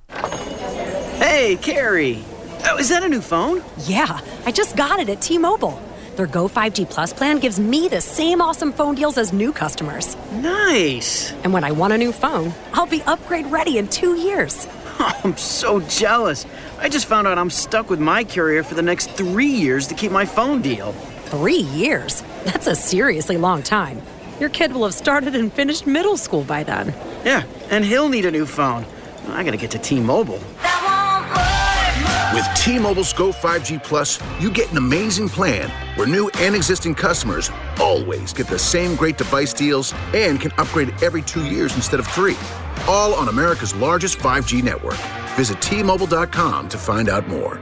Speaker 24: Hey, Carrie. Oh, is that a new phone?
Speaker 25: Yeah, I just got it at T Mobile. Their Go 5G Plus plan gives me the same awesome phone deals as new customers.
Speaker 26: Nice.
Speaker 25: And when I want a new phone, I'll be upgrade ready in two years.
Speaker 26: Oh, I'm so jealous. I just found out I'm stuck with my carrier for the next three years to keep my phone deal.
Speaker 25: Three years? That's a seriously long time. Your kid will have started and finished middle school by then.
Speaker 26: Yeah, and he'll need a new phone. I gotta get to T Mobile.
Speaker 22: With T-Mobile's Go 5G Plus, you get an amazing plan where new and existing customers always get the same great device deals and can upgrade every two years instead of three. All on America's largest 5G network. Visit T-Mobile.com to find out more.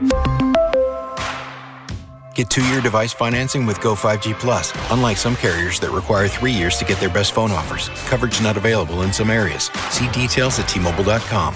Speaker 27: Get two-year device financing with Go 5G Plus. Unlike some carriers that require three years to get their best phone offers. Coverage not available in some areas. See details at T-Mobile.com.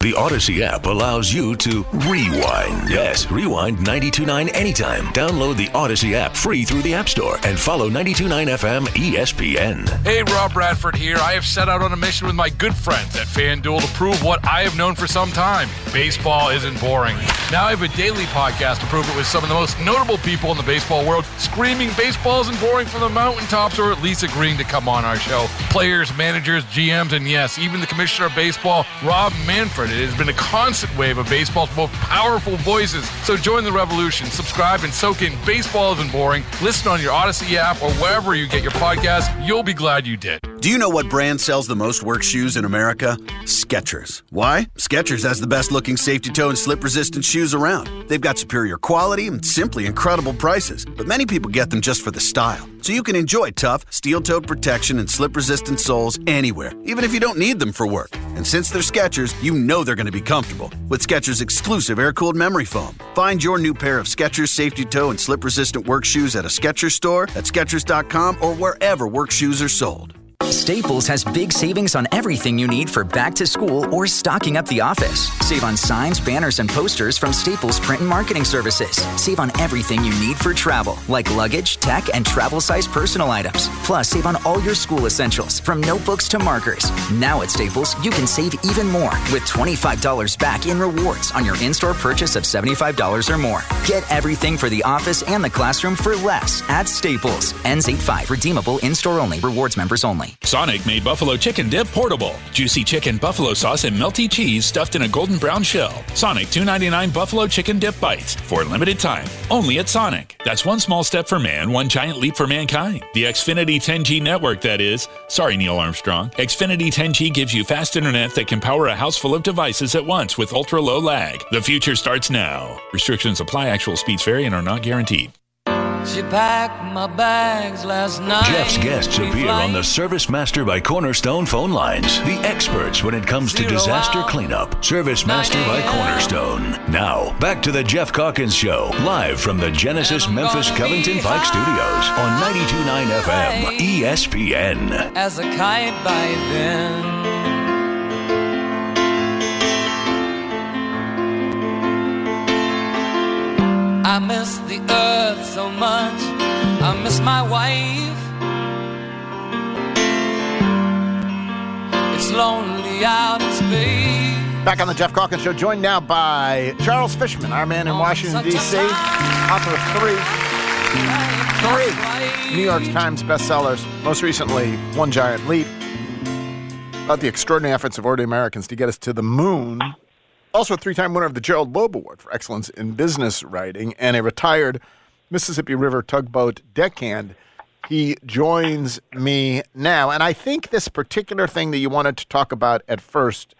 Speaker 2: The Audacy app allows you to rewind. Yes, rewind 929 anytime. Download the Audacy app free through the App Store and follow 929 FM ESPN.
Speaker 28: Hey, Rob Bradford here. I have set out on a mission with my good friends at FanDuel to prove what I have known for some time baseball isn't boring. Now I have a daily podcast to prove it with some of the most notable people in the baseball world screaming baseball isn't boring from the mountaintops or at least agreeing to come on our show. Players, managers, GMs, and yes, even the commissioner of baseball, Rob Manfred. It has been a constant wave of baseball's most powerful voices. So join the revolution. Subscribe and soak in Baseball Isn't Boring. Listen on your Audacy app or wherever you get your podcast. You'll be glad you did.
Speaker 22: Do you know what brand sells the most work shoes in America? Skechers. Why? Skechers has the best looking safety toe and slip resistant shoes around. They've got superior quality and simply incredible prices, but many people get them just for the style. So you can enjoy tough, steel toed protection and slip resistant soles anywhere, even if you don't need them for work. And since they're Skechers, you know they're going to be comfortable with Skechers exclusive air cooled memory foam. Find your new pair of Skechers safety toe and slip resistant work shoes at a Skechers store, at Skechers.com, or wherever work shoes are sold.
Speaker 23: Staples has big savings on everything you need for back to school or stocking up the office. Save on signs, banners, and posters from Staples Print and Marketing Services. Save on everything you need for travel, like luggage, tech, and travel size personal items. Plus, save on all your school essentials, from notebooks to markers. Now at Staples, you can save even more with $25 back in rewards on your in store purchase of $75 or more. Get everything for the office and the classroom for less at Staples. N85 redeemable in store only, rewards members only.
Speaker 29: Sonic made buffalo chicken dip portable. Juicy chicken buffalo sauce and melty cheese stuffed in a golden brown shell. Sonic 2.99 buffalo chicken dip bites for a limited time. Only at Sonic. That's one small step for man, one giant leap for mankind. The Xfinity 10G network, that is. Sorry, Neil Armstrong. Xfinity 10G gives you fast internet that can power a house full of devices at once with ultra low lag. The future starts now. Restrictions apply. Actual speeds vary and are not guaranteed.
Speaker 30: She packed my bags last night.
Speaker 2: Geoff's guests appear on the Service Master by Cornerstone phone lines. The experts when it comes to disaster cleanup. Service Master by Cornerstone. Now, back to the Geoff Calkins Show, live from the Genesis Memphis Covington Pike Studios on 92.9 FM ESPN.
Speaker 30: as a kite by then. I miss the earth so much. I miss my wife. It's lonely out in space.
Speaker 1: Back on the Geoff Calkins Show, joined now by Charles Fishman, our man in Washington, D.C., author of three, three New York Times bestsellers, most recently, One Giant Leap, about the extraordinary efforts of ordinary Americans to get us to the moon. Also, a three time winner of the Gerald Loeb Award for Excellence in Business Writing and a retired Mississippi River tugboat deckhand. He joins me now. And I think this particular thing that you wanted to talk about at first,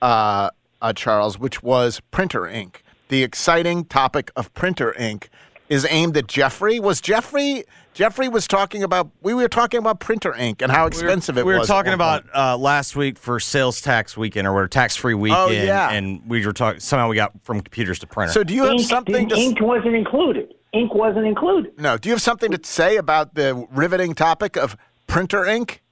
Speaker 1: uh, uh, Charles, which was printer ink, the exciting topic of printer ink, is aimed at Jeffrey. Was Jeffrey. Jeffrey was talking about. We were talking about printer ink and how expensive
Speaker 31: we were,
Speaker 1: it was.
Speaker 31: we
Speaker 1: were
Speaker 31: talking about uh, last week for sales tax weekend or tax free weekend.
Speaker 1: Oh, yeah.
Speaker 31: And we were talking, somehow we got from computers to printers.
Speaker 1: So do you have something to
Speaker 32: ink wasn't included.
Speaker 33: ink wasn't included.
Speaker 1: No. Do you have something to say about the riveting topic of printer ink?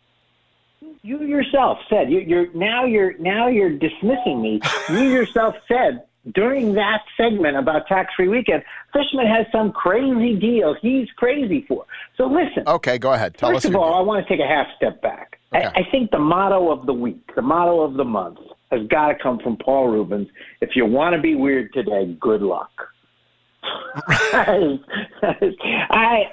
Speaker 33: You yourself said you, you're now you're now you're dismissing me. You yourself said during that segment about tax-free weekend, Fishman has some crazy deal he's crazy for. So listen.
Speaker 1: Okay, go ahead. Tell
Speaker 33: First
Speaker 1: us.
Speaker 33: of all. I want to take a half step back. I, I think the motto of the week, the motto of the month, has got to come from Paul Reubens. If you want to be weird today, good luck. I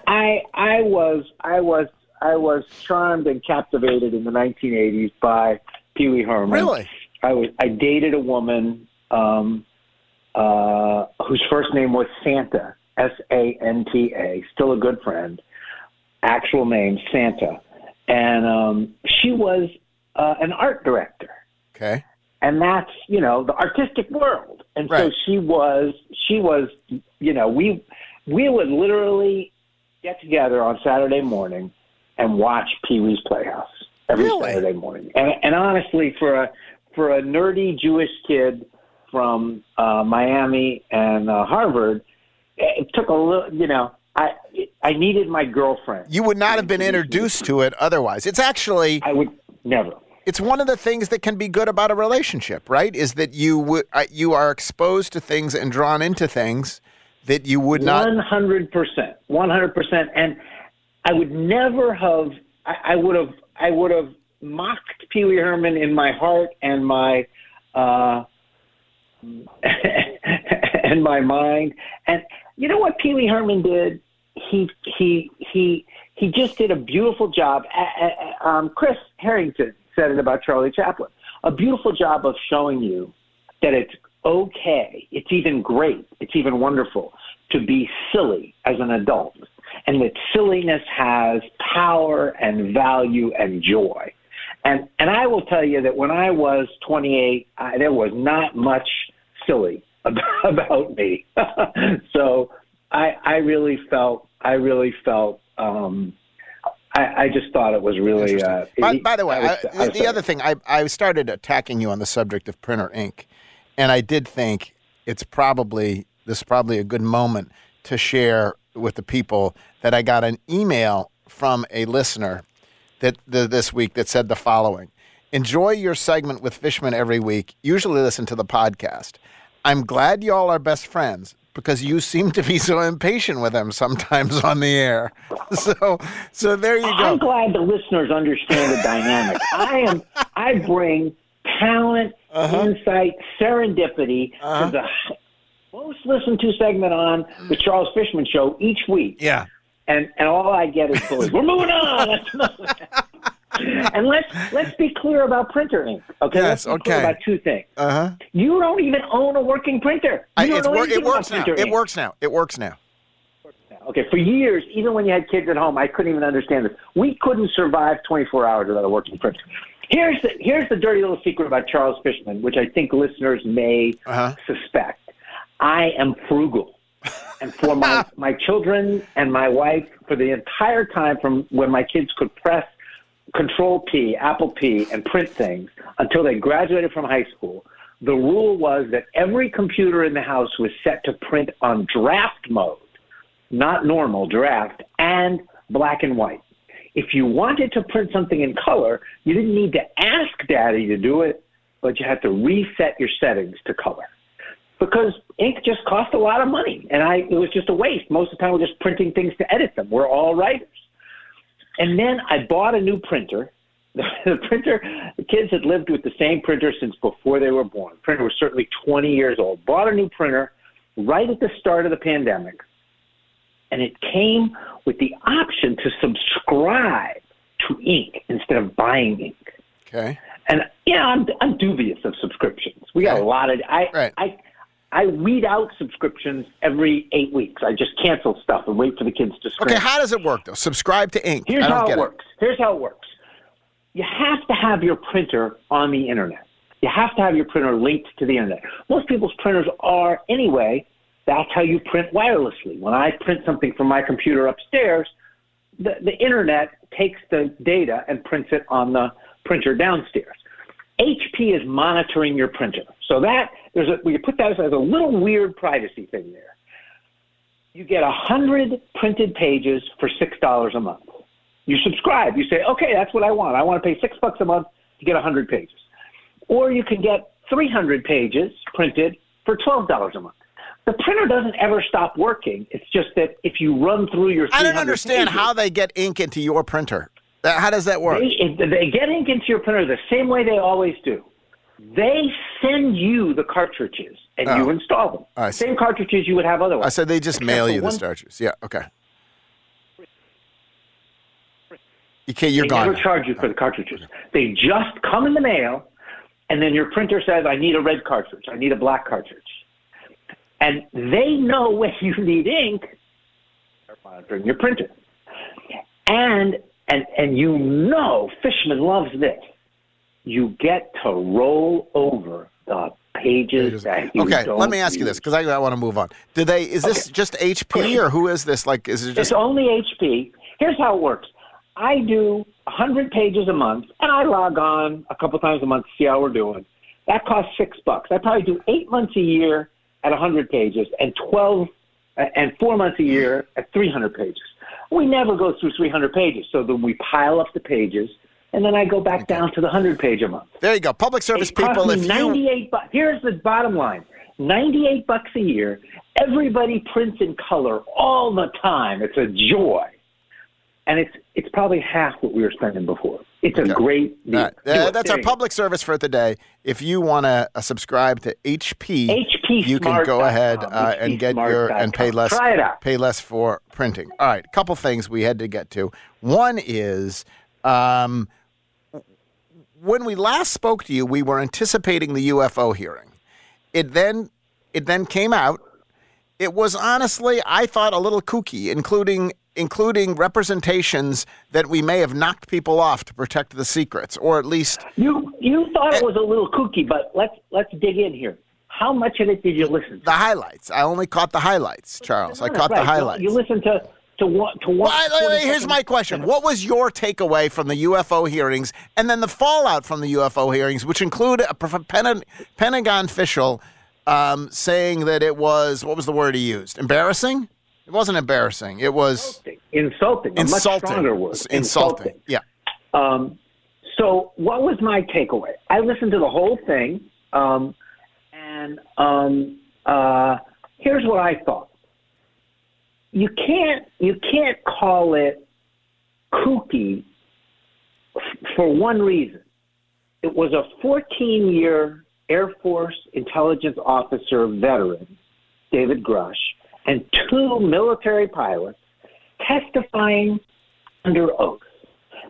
Speaker 33: I I was I was I was charmed and captivated in the 1980s by Pee Wee Herman.
Speaker 1: Really?
Speaker 33: I was I dated a woman um, uh, whose first name was Santa, S A N T A, still a good friend. Actual name Santa, and um, she was uh, an art director.
Speaker 1: Okay.
Speaker 33: and that's you know the artistic world. And so she was she was you know we we would literally get together on saturday morning and watch pee-wee's playhouse every saturday morning. And and honestly for a for a nerdy jewish kid from uh miami and uh, harvard it took a little you know i i needed my girlfriend
Speaker 1: You would not have been introduced to it otherwise. It's actually.
Speaker 33: I would never.
Speaker 1: It's one of the things that can be good about a relationship, right? Is that you would uh, you are exposed to things and drawn into things that you would not.
Speaker 33: One hundred percent, one hundred percent, and I would never have. I, I would have. I would have mocked Pee Wee Herman in my heart and my uh, and my mind. And you know what Pee Wee Herman did? He he he he just did a beautiful job. Um, Chris Herrington said it about Charlie Chaplin. A beautiful job of showing you that it's okay, it's even great, it's even wonderful to be silly as an adult, and that silliness has power and value and joy. And and I will tell you that when I was 28, I, there was not much silly about, me. so I I really felt I really felt um, I, I just thought it was really. Uh,
Speaker 1: By, by the way,
Speaker 33: I was-
Speaker 1: I,
Speaker 33: I was
Speaker 1: the other thing, I, I started attacking you on the subject of printer ink, and I did think it's probably this is probably a good moment to share with the people that I got an email from a listener that the, this week that said the following: Enjoy your segment with Fishman every week. Usually listen to the podcast. I'm glad y'all are best friends because you seem to be so impatient with him sometimes on the air. So, so there you go.
Speaker 33: I'm glad the listeners understand the dynamic. I am. I bring talent,
Speaker 1: Uh-huh.
Speaker 33: insight, serendipity to the most listened to segment on the Charles Fishman Show each week.
Speaker 1: Yeah.
Speaker 33: And and all I get is. We're moving on. And let's let's be clear about printer ink. Okay.
Speaker 1: Yes,
Speaker 33: let's be clear
Speaker 1: okay.
Speaker 33: about two things.
Speaker 1: Uh huh.
Speaker 33: You don't even own a working printer. You
Speaker 1: I,
Speaker 33: don't
Speaker 1: it's
Speaker 33: know
Speaker 1: wor- it works now. It
Speaker 33: ink.
Speaker 1: works now. It works now.
Speaker 33: Okay, for years, even when you had kids at home, I couldn't even understand this. We couldn't survive 24 hours without a working printer. Here's the here's the dirty little secret about Charles Fishman, which I think listeners may suspect. I am frugal, and for my my children and my wife, for the entire time from when my kids could press Control P, Apple P, and print things until they graduated from high school. The rule was that every computer in the house was set to print on draft mode not normal, draft, and black and white. If you wanted to print something in color, you didn't need to ask daddy to do it, but you had to reset your settings to color. Because ink just cost a lot of money, and I it was just a waste. Most of the time, we're just printing things to edit them. We're all writers. And then I bought a new printer. The printer, the kids had lived with the same printer since before they were born. The printer was certainly 20 years old. Bought a new printer right at the start of the pandemic and it came with the option to subscribe to ink instead of buying ink.
Speaker 1: Okay.
Speaker 33: And yeah, I'm I'm dubious of subscriptions. We got a lot of I right. I I weed out subscriptions every eight weeks. I just cancel stuff and wait for the kids to scream.
Speaker 1: Okay, how does it work though? Subscribe to ink.
Speaker 33: Here's how it works. Here's how it works. You have to have your printer on the internet. You have to have your printer linked to the internet. Most people's printers are anyway. That's how you print wirelessly. When I print something from my computer upstairs, the, the internet takes the data and prints it on the printer downstairs. HP is monitoring your printer. So that there's a we put that as a little weird privacy thing there. you get a hundred printed pages for six dollars a month. You subscribe. You say, okay, that's what I want. I want to pay six bucks a month to get a hundred pages. Or you can get three hundred pages printed for twelve dollars a month. The printer doesn't ever stop working. It's just that if you run through your,
Speaker 1: I don't understand
Speaker 33: pages,
Speaker 1: how they get ink into your printer. That- How does that work?
Speaker 33: They, they get ink into your printer the same way they always do. They send you the cartridges and you
Speaker 1: Oh.
Speaker 33: install them.
Speaker 1: I see.
Speaker 33: Same cartridges you would have otherwise.
Speaker 1: I said they just
Speaker 33: Except
Speaker 1: mail you the
Speaker 33: one-
Speaker 1: starches. Yeah. Okay. Okay, you're
Speaker 33: they
Speaker 1: gone.
Speaker 33: never charge you for the cartridges. They just come in the mail, and then your printer says, "I need a red cartridge. I need a black cartridge," and they know when you need ink. They're monitoring your printer, and and and you know, Fishman loves this. You get to roll over the pages that you
Speaker 1: Okay, let me ask you this because I, I want to move on. Do they? Is this just HP or who is this? Like, is it just?
Speaker 33: It's only HP. Here's how it works. I do 100 pages a month, and I log on a couple times a month to see how we're doing. That costs six bucks. I probably do eight months a year at 100 pages, and 12 and four months a year at 300 pages. We never go through 300 pages, so then we pile up the pages, and then I go back down to the 100 page a month.
Speaker 1: There you go. Public service
Speaker 33: It
Speaker 1: people. If you
Speaker 33: 98 bucks. Here's the bottom line. 98 bucks a year. Everybody prints in color all the time. It's a joy. And it's it's probably half what we were spending before. It's a great deal.
Speaker 1: Right. Uh, that's our public service for the day. If you want to uh, subscribe to HP,
Speaker 33: HP
Speaker 1: you can go ahead uh, and get your and pay less
Speaker 33: Try it out.
Speaker 1: pay less for printing. All right, a couple things we had to get to. One is um, when we last spoke to you, we were anticipating the UFO hearing. It then it then came out. It was honestly, I thought, a little kooky, including including representations that we may have knocked people off to protect the secrets, or at least
Speaker 33: You you thought it was a little kooky, but let's let's dig in here. How much of it did you listen to?
Speaker 1: the highlights. I only caught the highlights, Charles. I caught
Speaker 33: Right,
Speaker 1: the highlights.
Speaker 33: You listened to to one to one.
Speaker 1: Well, I- I- here's
Speaker 33: seconds.
Speaker 1: my question: What was your takeaway from the UFO hearings, and then the fallout from the UFO hearings, which include a Pentagon official um, saying that it was what was the word he used? Embarrassing? It wasn't embarrassing. It was
Speaker 33: insulting. Much
Speaker 1: Insulting.
Speaker 33: stronger word.
Speaker 1: Insulting.
Speaker 33: Insulting.
Speaker 1: Yeah.
Speaker 33: Um, so, what was my takeaway? I listened to the whole thing, um, and um, uh, here's what I thought. You can't you can't call it kooky f- for one reason. It was a 14 year Air Force intelligence officer veteran, David Grusch, and two military pilots testifying under oath.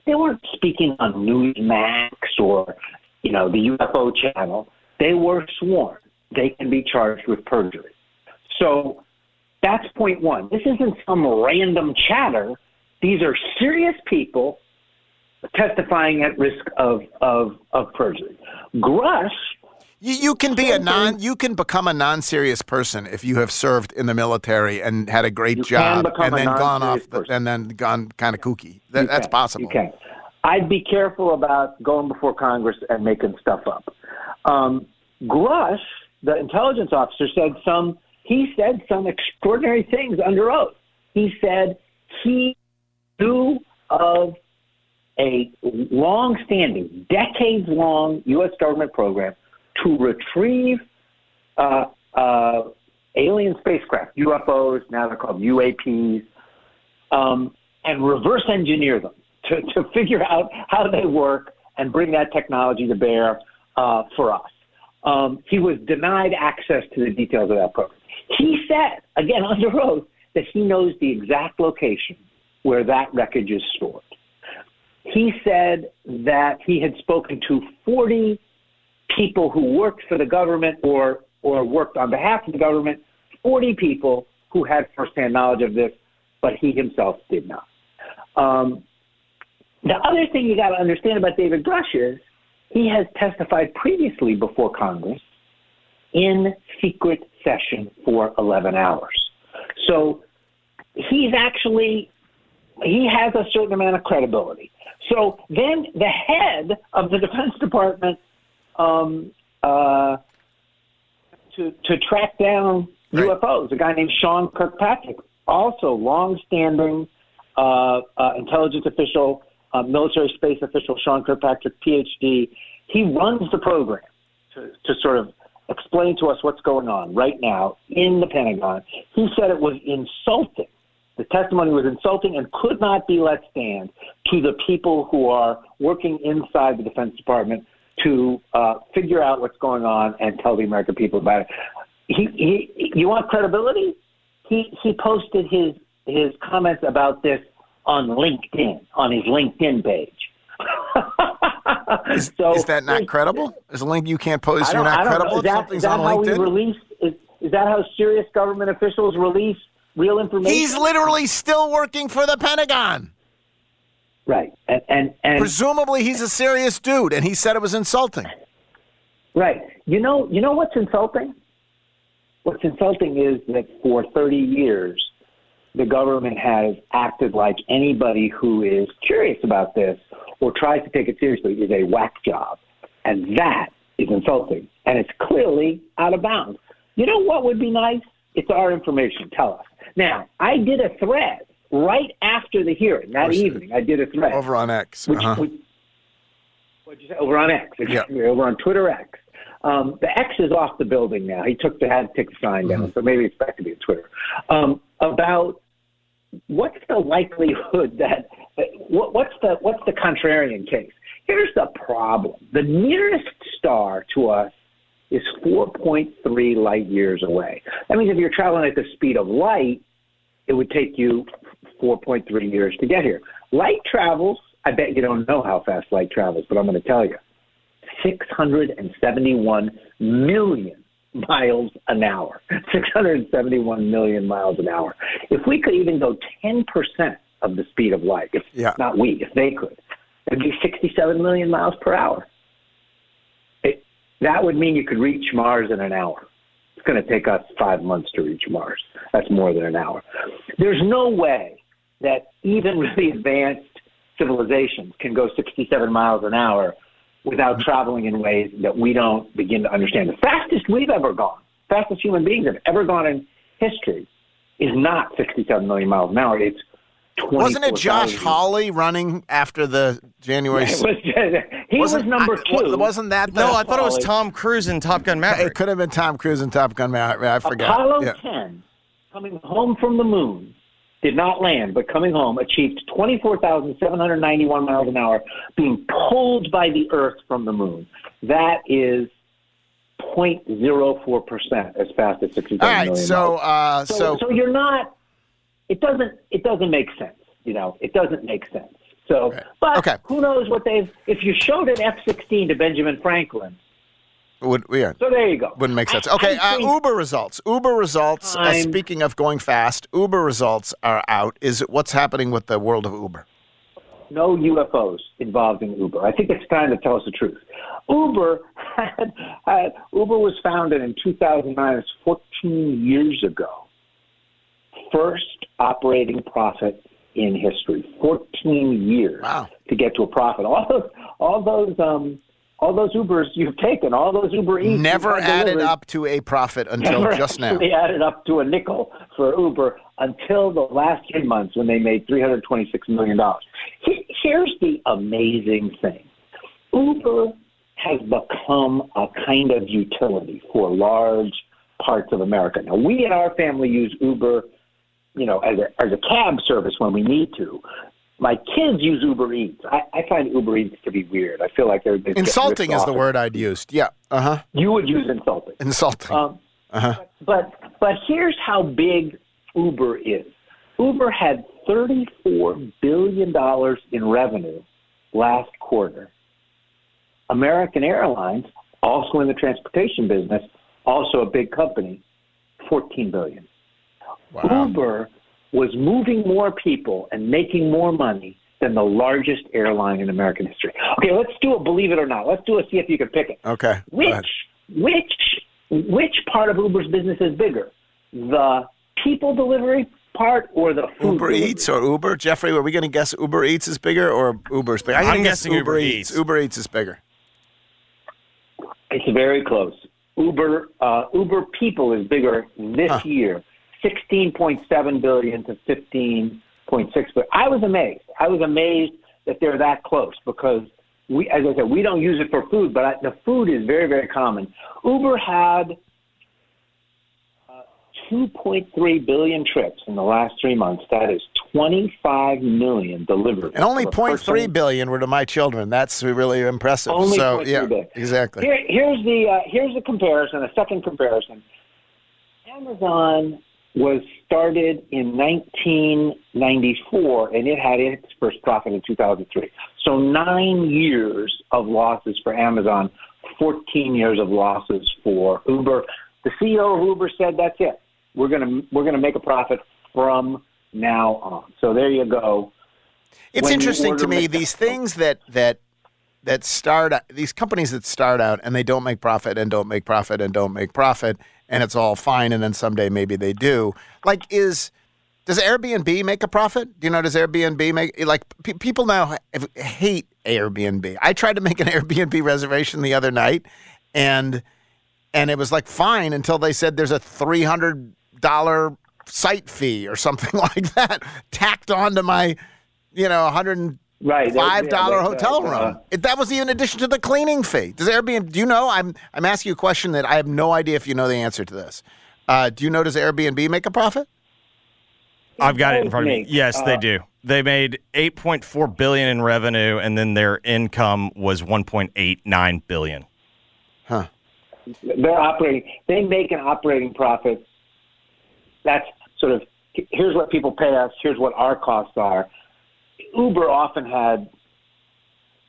Speaker 33: They weren't speaking on Newsmax or, you know, the UFO channel. They were sworn. They can be charged with perjury. So that's point one. This isn't some random chatter. These are serious people testifying at risk of, of, of perjury. Grusch
Speaker 1: You, you can be a non. You can become a non-serious person if you have served in the military and had a great job, and then gone off, the, and then gone kind of kooky. That,
Speaker 33: You
Speaker 1: that's possible.
Speaker 33: You can. I'd be careful about going before Congress and making stuff up. Um, Grusch, the intelligence officer, said some. He said some extraordinary things under oath. He said he knew of a long-standing, decades-long U.S. government program to retrieve uh, uh, alien spacecraft, UFOs. Now they're called UAPs um, and reverse engineer them to, to figure out how they work and bring that technology to bear uh, for us. Um, he was denied access to the details of that program. He said, again under oath, that he knows the exact location where that wreckage is stored. He said that he had spoken to 40 people who worked for the government or, or worked on behalf of the government, 40 people who had firsthand knowledge of this, but he himself did not. Um, the other thing you got to understand about David Grusch is he has testified previously before Congress in secret session for 11 hours. So he's actually, he has a certain amount of credibility. So then the head of the Defense Department um, uh, to, to track down UFOs, a guy named Sean Kirkpatrick, also longstanding uh, uh, intelligence official, uh, military space official, Sean Kirkpatrick, PhD. He runs the program to, to sort of explain to us what's going on right now in the Pentagon. He said it was insulting. The testimony was insulting and could not be let stand to the people who are working inside the Defense Department to uh, figure out what's going on and tell the American people about it. He, he, you want credibility? He he posted his his comments about this on LinkedIn on his LinkedIn page.
Speaker 1: Is,
Speaker 33: So-
Speaker 1: is that not credible? Is a link you can't post? You're not credible.
Speaker 33: Is that,
Speaker 1: something's
Speaker 33: is that
Speaker 1: on
Speaker 33: how we
Speaker 1: LinkedIn.
Speaker 33: release? Is, is that how serious government officials release real information?
Speaker 1: He's literally still working for the Pentagon.
Speaker 33: right, and, and
Speaker 1: Presumably, he's a serious dude, and he said it was insulting.
Speaker 33: Right. You know, you know what's insulting? What's insulting is that for 30 years, the government has acted like anybody who is curious about this or tries to take it seriously is a whack job. And that is insulting. And it's clearly out of bounds. You know what would be nice? It's our information. Tell us. Now, I did a thread right after the hearing that evening. I did a thread.
Speaker 1: Over on X.
Speaker 33: Which,
Speaker 1: Uh-huh.
Speaker 33: which, what'd you say? Over on X. Exactly. Over on Twitter X. Um, the X is off the building now. He took the had to take the sign down, so maybe it's back to be a Twitter. Um, about what's the likelihood that what, what's the what's the contrarian case? Here's the problem: the nearest star to us is 4.3 light years away. That means if you're traveling at the speed of light, it would take you 4.3 years to get here. Light travels. I bet you don't know how fast light travels, but I'm going to tell you. 671 million miles an hour. 671 million miles an hour. If we could even go 10% of the speed of light, if
Speaker 1: Yeah.
Speaker 33: not we, if they could, it'd be 67 million miles per hour. It, that would mean you could reach Mars in an hour. Going to take us five months to reach Mars. That's more than an hour. There's no way that even really advanced civilizations can go 67 miles an hour without traveling in ways that we don't begin to understand. The fastest we've ever gone, fastest human beings have ever gone in history, is not 67 million miles an hour. It's 24,
Speaker 1: Wasn't it Josh Hawley running after the January?
Speaker 33: Yeah, it was- he was number two.
Speaker 1: Wasn't that? The,
Speaker 33: No, I thought it was
Speaker 1: Tom
Speaker 31: Cruise in Top Gun Maverick.
Speaker 1: It could have been Tom Cruise in Top Gun Maverick. I forgot.
Speaker 33: Apollo
Speaker 1: Yeah.
Speaker 33: 10, coming home from the moon, did not land, but coming home achieved 24,791 miles an hour, being pulled by the Earth from the moon. That is 0.04% as fast as 67
Speaker 1: All right,
Speaker 33: million
Speaker 1: so, uh,
Speaker 33: so,
Speaker 1: so-
Speaker 33: so you're not. It doesn't. It doesn't make sense. You know, it doesn't make sense. So, but who knows what they've? If you showed an F-16 to Benjamin Franklin,
Speaker 1: Would, yeah.
Speaker 33: so there you go.
Speaker 1: Wouldn't make sense.
Speaker 33: I-
Speaker 1: Okay,
Speaker 33: I
Speaker 1: uh, Uber results. Uber results. Uh, speaking of going fast, Uber results are out. Is what's happening with the world of Uber?
Speaker 33: no UFOs involved in Uber. I think it's time to tell us the truth. Uber had, had Uber was founded in 2009. It's 14 years ago. First operating profit in history. 14 years to get to a profit. All those, all those, um, all those Ubers you've taken, all those Uber Eats,
Speaker 1: Never added
Speaker 33: delivered,
Speaker 1: up to a profit until
Speaker 33: never
Speaker 1: just now.
Speaker 33: They added up to a nickel for Uber until the last three months when they made $326 million. Here's the amazing thing Uber has become a kind of utility for large parts of America. Now, we in our family use Uber, you know, as a, as a cab service when we need to. My kids use Uber Eats. I, I find Uber Eats to be weird. I feel like they're,
Speaker 1: Insulting is the word I'd used. Yeah. Uh huh.
Speaker 33: You would use insulting.
Speaker 1: Insulting.
Speaker 33: Um,
Speaker 1: uh huh.
Speaker 33: but but here's how big Uber is. Uber had 34 billion dollars in revenue last quarter. American Airlines, also in the transportation business, also a big company, 14 billion. Uber was moving more people and making more money than the largest airline in American history. Okay, let's do a believe it or not. Let's do a see if you can pick it.
Speaker 1: Okay.
Speaker 33: Which which which part of Uber's business is bigger? The people delivery part or the food
Speaker 1: Uber
Speaker 33: delivery?
Speaker 1: Eats or Uber? Jeffrey, are we going to guess Uber Eats is bigger or Uber's bigger?
Speaker 31: I'm
Speaker 1: gonna guess
Speaker 31: guessing Uber Eats.
Speaker 1: Uber Eats is bigger.
Speaker 33: It's very close. Uber uh, Uber people is bigger this year. 16.7 billion to 15.6 billion. I was amazed. I was amazed that they're that close because we, as I said, we don't use it for food, but I, the food is very, very common. Uber had uh, 2.3 billion trips in the last three months. That is 25 million delivered.
Speaker 1: And only
Speaker 33: for a
Speaker 1: 0.3
Speaker 33: person.
Speaker 1: billion were to my children. That's really impressive.
Speaker 33: Only
Speaker 1: so
Speaker 33: 0.3
Speaker 1: yeah,
Speaker 33: billion.
Speaker 1: exactly.
Speaker 33: Here, here's the uh, here's the comparison. A second comparison. Amazon was started in 1994, and it had its first profit in 2003. So nine years of losses for Amazon, 14 years of losses for Uber. The CEO of Uber said, "That's it. We're gonna we're gonna make a profit from now on." So there you go.
Speaker 1: It's
Speaker 33: When
Speaker 1: interesting to me these things that that that start these companies that start out and they don't make profit and don't make profit and don't make profit and it's all fine and then someday maybe they do. Like is does Airbnb make a profit? Do you know does Airbnb make like pe- people now have- hate Airbnb. I tried to make an Airbnb reservation the other night and and it was like fine until they said there's a $300 site fee or something like that tacked onto my you know, hundred
Speaker 33: Right,
Speaker 1: five
Speaker 33: yeah,
Speaker 1: hotel
Speaker 33: that,
Speaker 1: room.
Speaker 33: uh,
Speaker 1: It- that was even in addition to the cleaning fee. Does Airbnb? Do you know? I'm I'm asking you a question that I have no idea if you know the answer to this. Uh, do you know? Does Airbnb make a profit?
Speaker 31: I've got it in front of me.
Speaker 1: make,
Speaker 31: Yes, they
Speaker 1: uh,
Speaker 31: do. They made 8.4 billion in revenue, and then their income was 1.89 billion.
Speaker 1: Huh.
Speaker 33: they're operating they make an operating profit that's sort of here's what people pay us here's what our costs are uber often had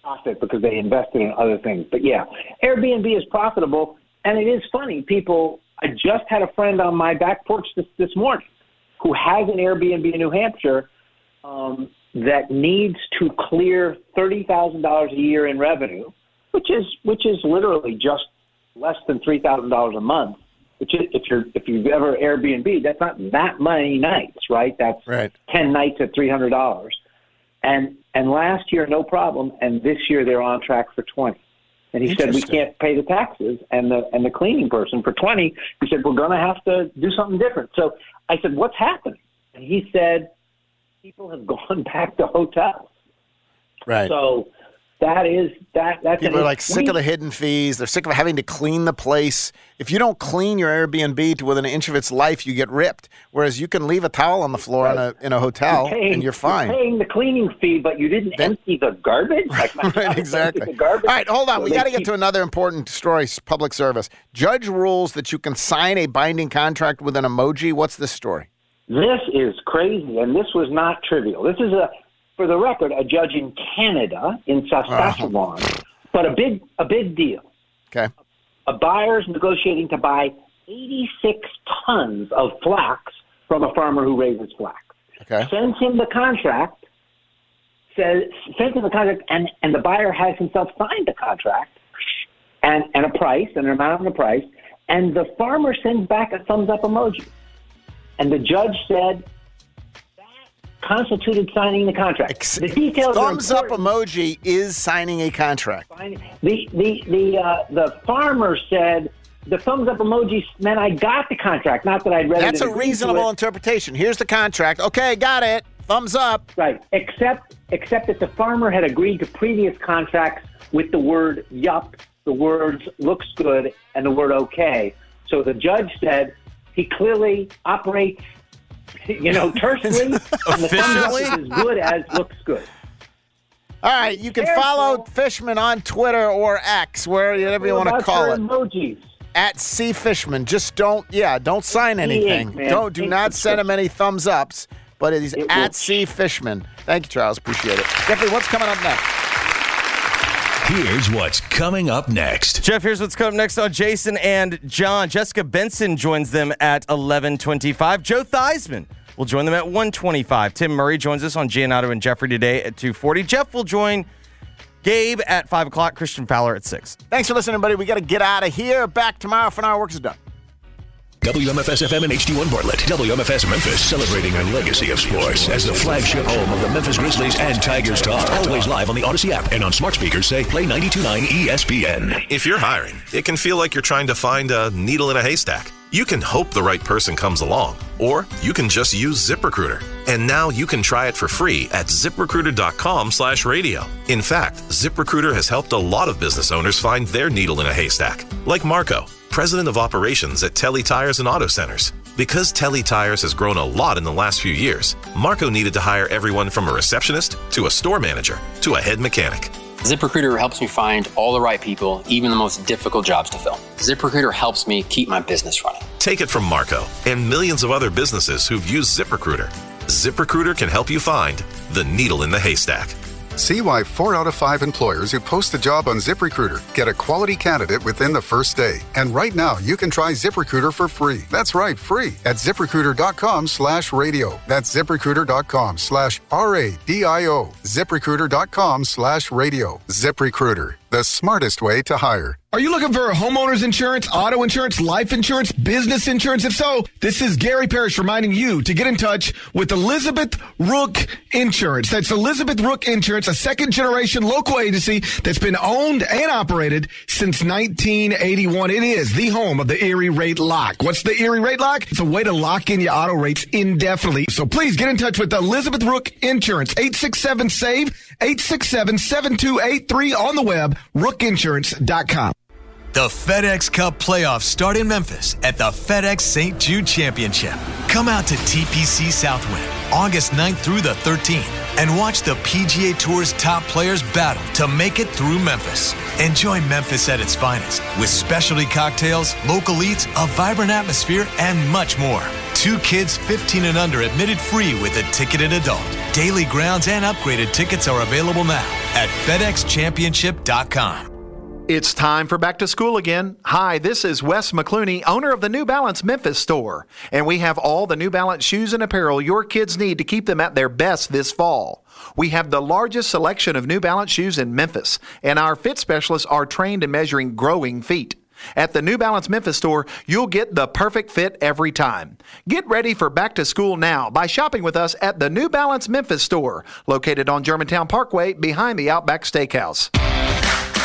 Speaker 33: profit because they invested in other things but yeah airbnb is profitable and it is funny people i just had a friend on my back porch this, this morning who has an airbnb in new hampshire um, that needs to clear thirty thousand dollars a year in revenue which is which is literally just less than three thousand dollars a month. Which is, if you're if you've ever Airbnb, that's not that many nights, right? That's
Speaker 1: right.
Speaker 33: ten nights at three hundred dollars. And and last year no problem, and this year they're on track for twenty. And he said we can't pay the taxes and the and the cleaning person for twenty. He said we're going to have to do something different. So I said, what's happening? And he said people have gone back to hotels.
Speaker 1: Right.
Speaker 33: So that is that that's
Speaker 1: People are like sick of the hidden fees. They're sick of having to clean the place. If you don't clean your Airbnb to within an inch of its life, you get ripped. Whereas you can leave a towel on the floor in a in a hotel
Speaker 33: You're paying-
Speaker 1: and you're fine.
Speaker 33: You're paying the cleaning fee, but you didn't empty the garbage. Like my
Speaker 1: right, exactly.
Speaker 33: The garbage.
Speaker 1: All right, hold on.
Speaker 33: So
Speaker 1: we got to get to another important story. Public service. Judge rules that you can sign a binding contract with an emoji. What's this story?
Speaker 33: This is crazy, and this was not trivial. This is a, for the record, a judge in Canada in Saskatchewan, uh-huh. but a big a big deal.
Speaker 1: Okay.
Speaker 33: A buyer's negotiating to buy 86 tons of flax from a farmer who raises flax.
Speaker 1: Okay.
Speaker 33: Sends him the contract. Says sends him the contract, and and the buyer has himself signed the contract, and and a price, and an amount and a price, and the farmer sends back a thumbs up emoji, and the judge said constituted signing the contract. The details are
Speaker 1: Thumbs up emoji is signing a contract.
Speaker 33: The the the uh, the farmer said the thumbs up emoji meant I got the contract, not that I'd read
Speaker 1: That's
Speaker 33: it.
Speaker 1: a
Speaker 33: agreed to
Speaker 1: reasonable interpretation. Here's the contract. Okay, got it. Thumbs up.
Speaker 33: Right. Except except that the farmer had agreed to previous contracts with the word yup, the words looks good, and the word okay. So the judge said he clearly operates, you know, tersely, and the thumbs up
Speaker 1: Efficiently?
Speaker 33: is as good as looks good.
Speaker 1: All right, you can follow Fishman on Twitter or X, wherever you want to call it.
Speaker 33: Emojis.
Speaker 1: At C Fishman. Just don't, yeah, don't sign anything. Don't, do not send him any thumbs ups. But is
Speaker 33: It
Speaker 1: at
Speaker 33: will-
Speaker 1: C Fishman. Thank you, Charles. Appreciate it. Jeffrey, what's coming up next?
Speaker 2: Here's what's coming up next.
Speaker 31: Geoff, here's what's coming up next on Jason and John. Jessica Benson joins them at 11:25. Joe Theismann will join them at 1:25. Tim Murray joins us on Giannotto and Jeffrey today at 2:40. Jeff will join Gabe at 5 o'clock. Christian Fowler at 6.
Speaker 1: Thanks for listening, everybody. We got to get out of here. Back tomorrow for now. Work is done.
Speaker 2: WMFS FM and HD1 Bartlett. WMFS Memphis, celebrating a legacy of sports as the flagship home of the Memphis Grizzlies and Tigers talk. Always live on the Audacy app and on smart speakers say play 92.9 ESPN.
Speaker 34: If you're hiring, it can feel like you're trying to find a needle in a haystack. You can hope the right person comes along, or you can just use ZipRecruiter. And now you can try it for free at ziprecruiter.com slash radio. In fact, ZipRecruiter has helped a lot of business owners find their needle in a haystack, like Marco, president of operations at Telle Tires and Auto Centers. Because Telle Tires has grown a lot in the last few years, Marco needed to hire everyone from a receptionist to a store manager to a head mechanic.
Speaker 35: ZipRecruiter helps me find all the right people, even the most difficult jobs to fill. ZipRecruiter helps me keep my business running.
Speaker 34: Take it from Marco and millions of other businesses who've used ZipRecruiter. ZipRecruiter can help you find the needle in the haystack.
Speaker 36: See why four out of five employers who post a job on ZipRecruiter get a quality candidate within the first day. And right now, you can try ZipRecruiter for free. That's right, free at ziprecruiter.com slash radio. That's ziprecruiter.com slash R-A-D-I-O. ZipRecruiter.com slash radio. ZipRecruiter, the smartest way to hire.
Speaker 3: Are you looking for homeowners insurance, auto insurance, life insurance, business insurance? If so, this is Gary Parrish reminding you to get in touch with Elizabeth Rook Insurance. That's Elizabeth Rook Insurance, a second generation local agency that's been owned and operated since 1981. It is the home of the Erie Rate Lock. What's the Erie Rate Lock? It's a way to lock in your auto rates indefinitely. So please get in touch with Elizabeth Rook Insurance, 867 SAVE, 867 7283 on the web, rookinsurance.com.
Speaker 37: The FedEx Cup playoffs start in Memphis at the FedEx St. Jude Championship. Come out to TPC Southwind August 9th through the 13th and watch the PGA Tour's top players battle to make it through Memphis. Enjoy Memphis at its finest with specialty cocktails, local eats, a vibrant atmosphere, and much more. Two kids 15 and under admitted free with a ticketed adult. Daily grounds and upgraded tickets are available now at FedExChampionship.com.
Speaker 38: It's time for back to school again. Hi, this is Wes McClooney, owner of the New Balance Memphis store, and we have all the New Balance shoes and apparel your kids need to keep them at their best this fall. We have the largest selection of New Balance shoes in Memphis, and our fit specialists are trained in measuring growing feet. At the New Balance Memphis store, you'll get the perfect fit every time. Get ready for back to school now by shopping with us at the New Balance Memphis store, located on Germantown Parkway behind the Outback Steakhouse.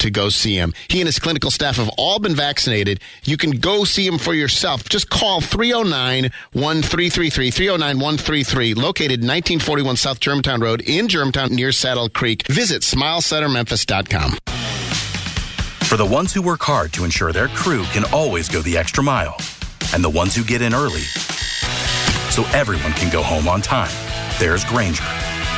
Speaker 1: to go see him. He and his clinical staff have all been vaccinated. You can go see him for yourself. Just call 309 1333, 309 133, located 1941 South Germantown Road in Germantown near Saddle Creek. Visit smilecentermemphis.com.
Speaker 39: For the ones who work hard to ensure their crew can always go the extra mile, and the ones who get in early so everyone can go home on time, there's Grainger,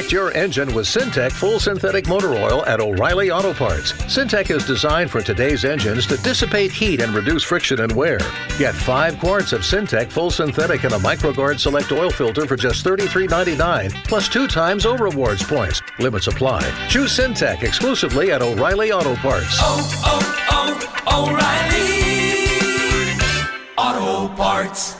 Speaker 32: Protect your engine with Syntec full synthetic motor oil at O'Reilly Auto Parts. Syntec is designed for today's engines to dissipate heat and reduce friction and wear. Get five quarts of Syntec full synthetic and a MicroGuard Select oil filter for just $33.99, plus two times O Rewards points. Limits apply. Choose Syntec exclusively at O'Reilly Auto Parts.
Speaker 40: Oh, oh, oh, O'Reilly. Auto Parts.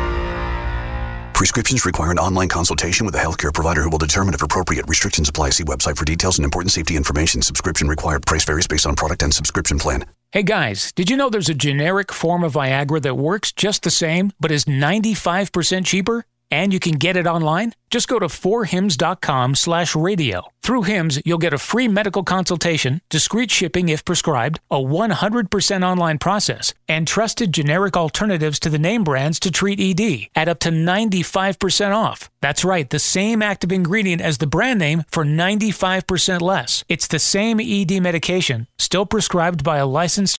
Speaker 41: Prescriptions require an online consultation with a healthcare provider who will determine if appropriate restrictions apply. See website for details and important safety information. Subscription required. Price varies based on product and subscription plan.
Speaker 42: Hey guys, did you know there's a generic form of Viagra that works just the same, but is 95% cheaper? And you can get it online? Just go to forhims.com slash radio. Through Hims, you'll get a free medical consultation, discreet shipping if prescribed, a 100% online process, and trusted generic alternatives to the name brands to treat ED at up to 95% off. That's right, the same active ingredient as the brand name for 95% less. It's the same ED medication, still prescribed by a licensed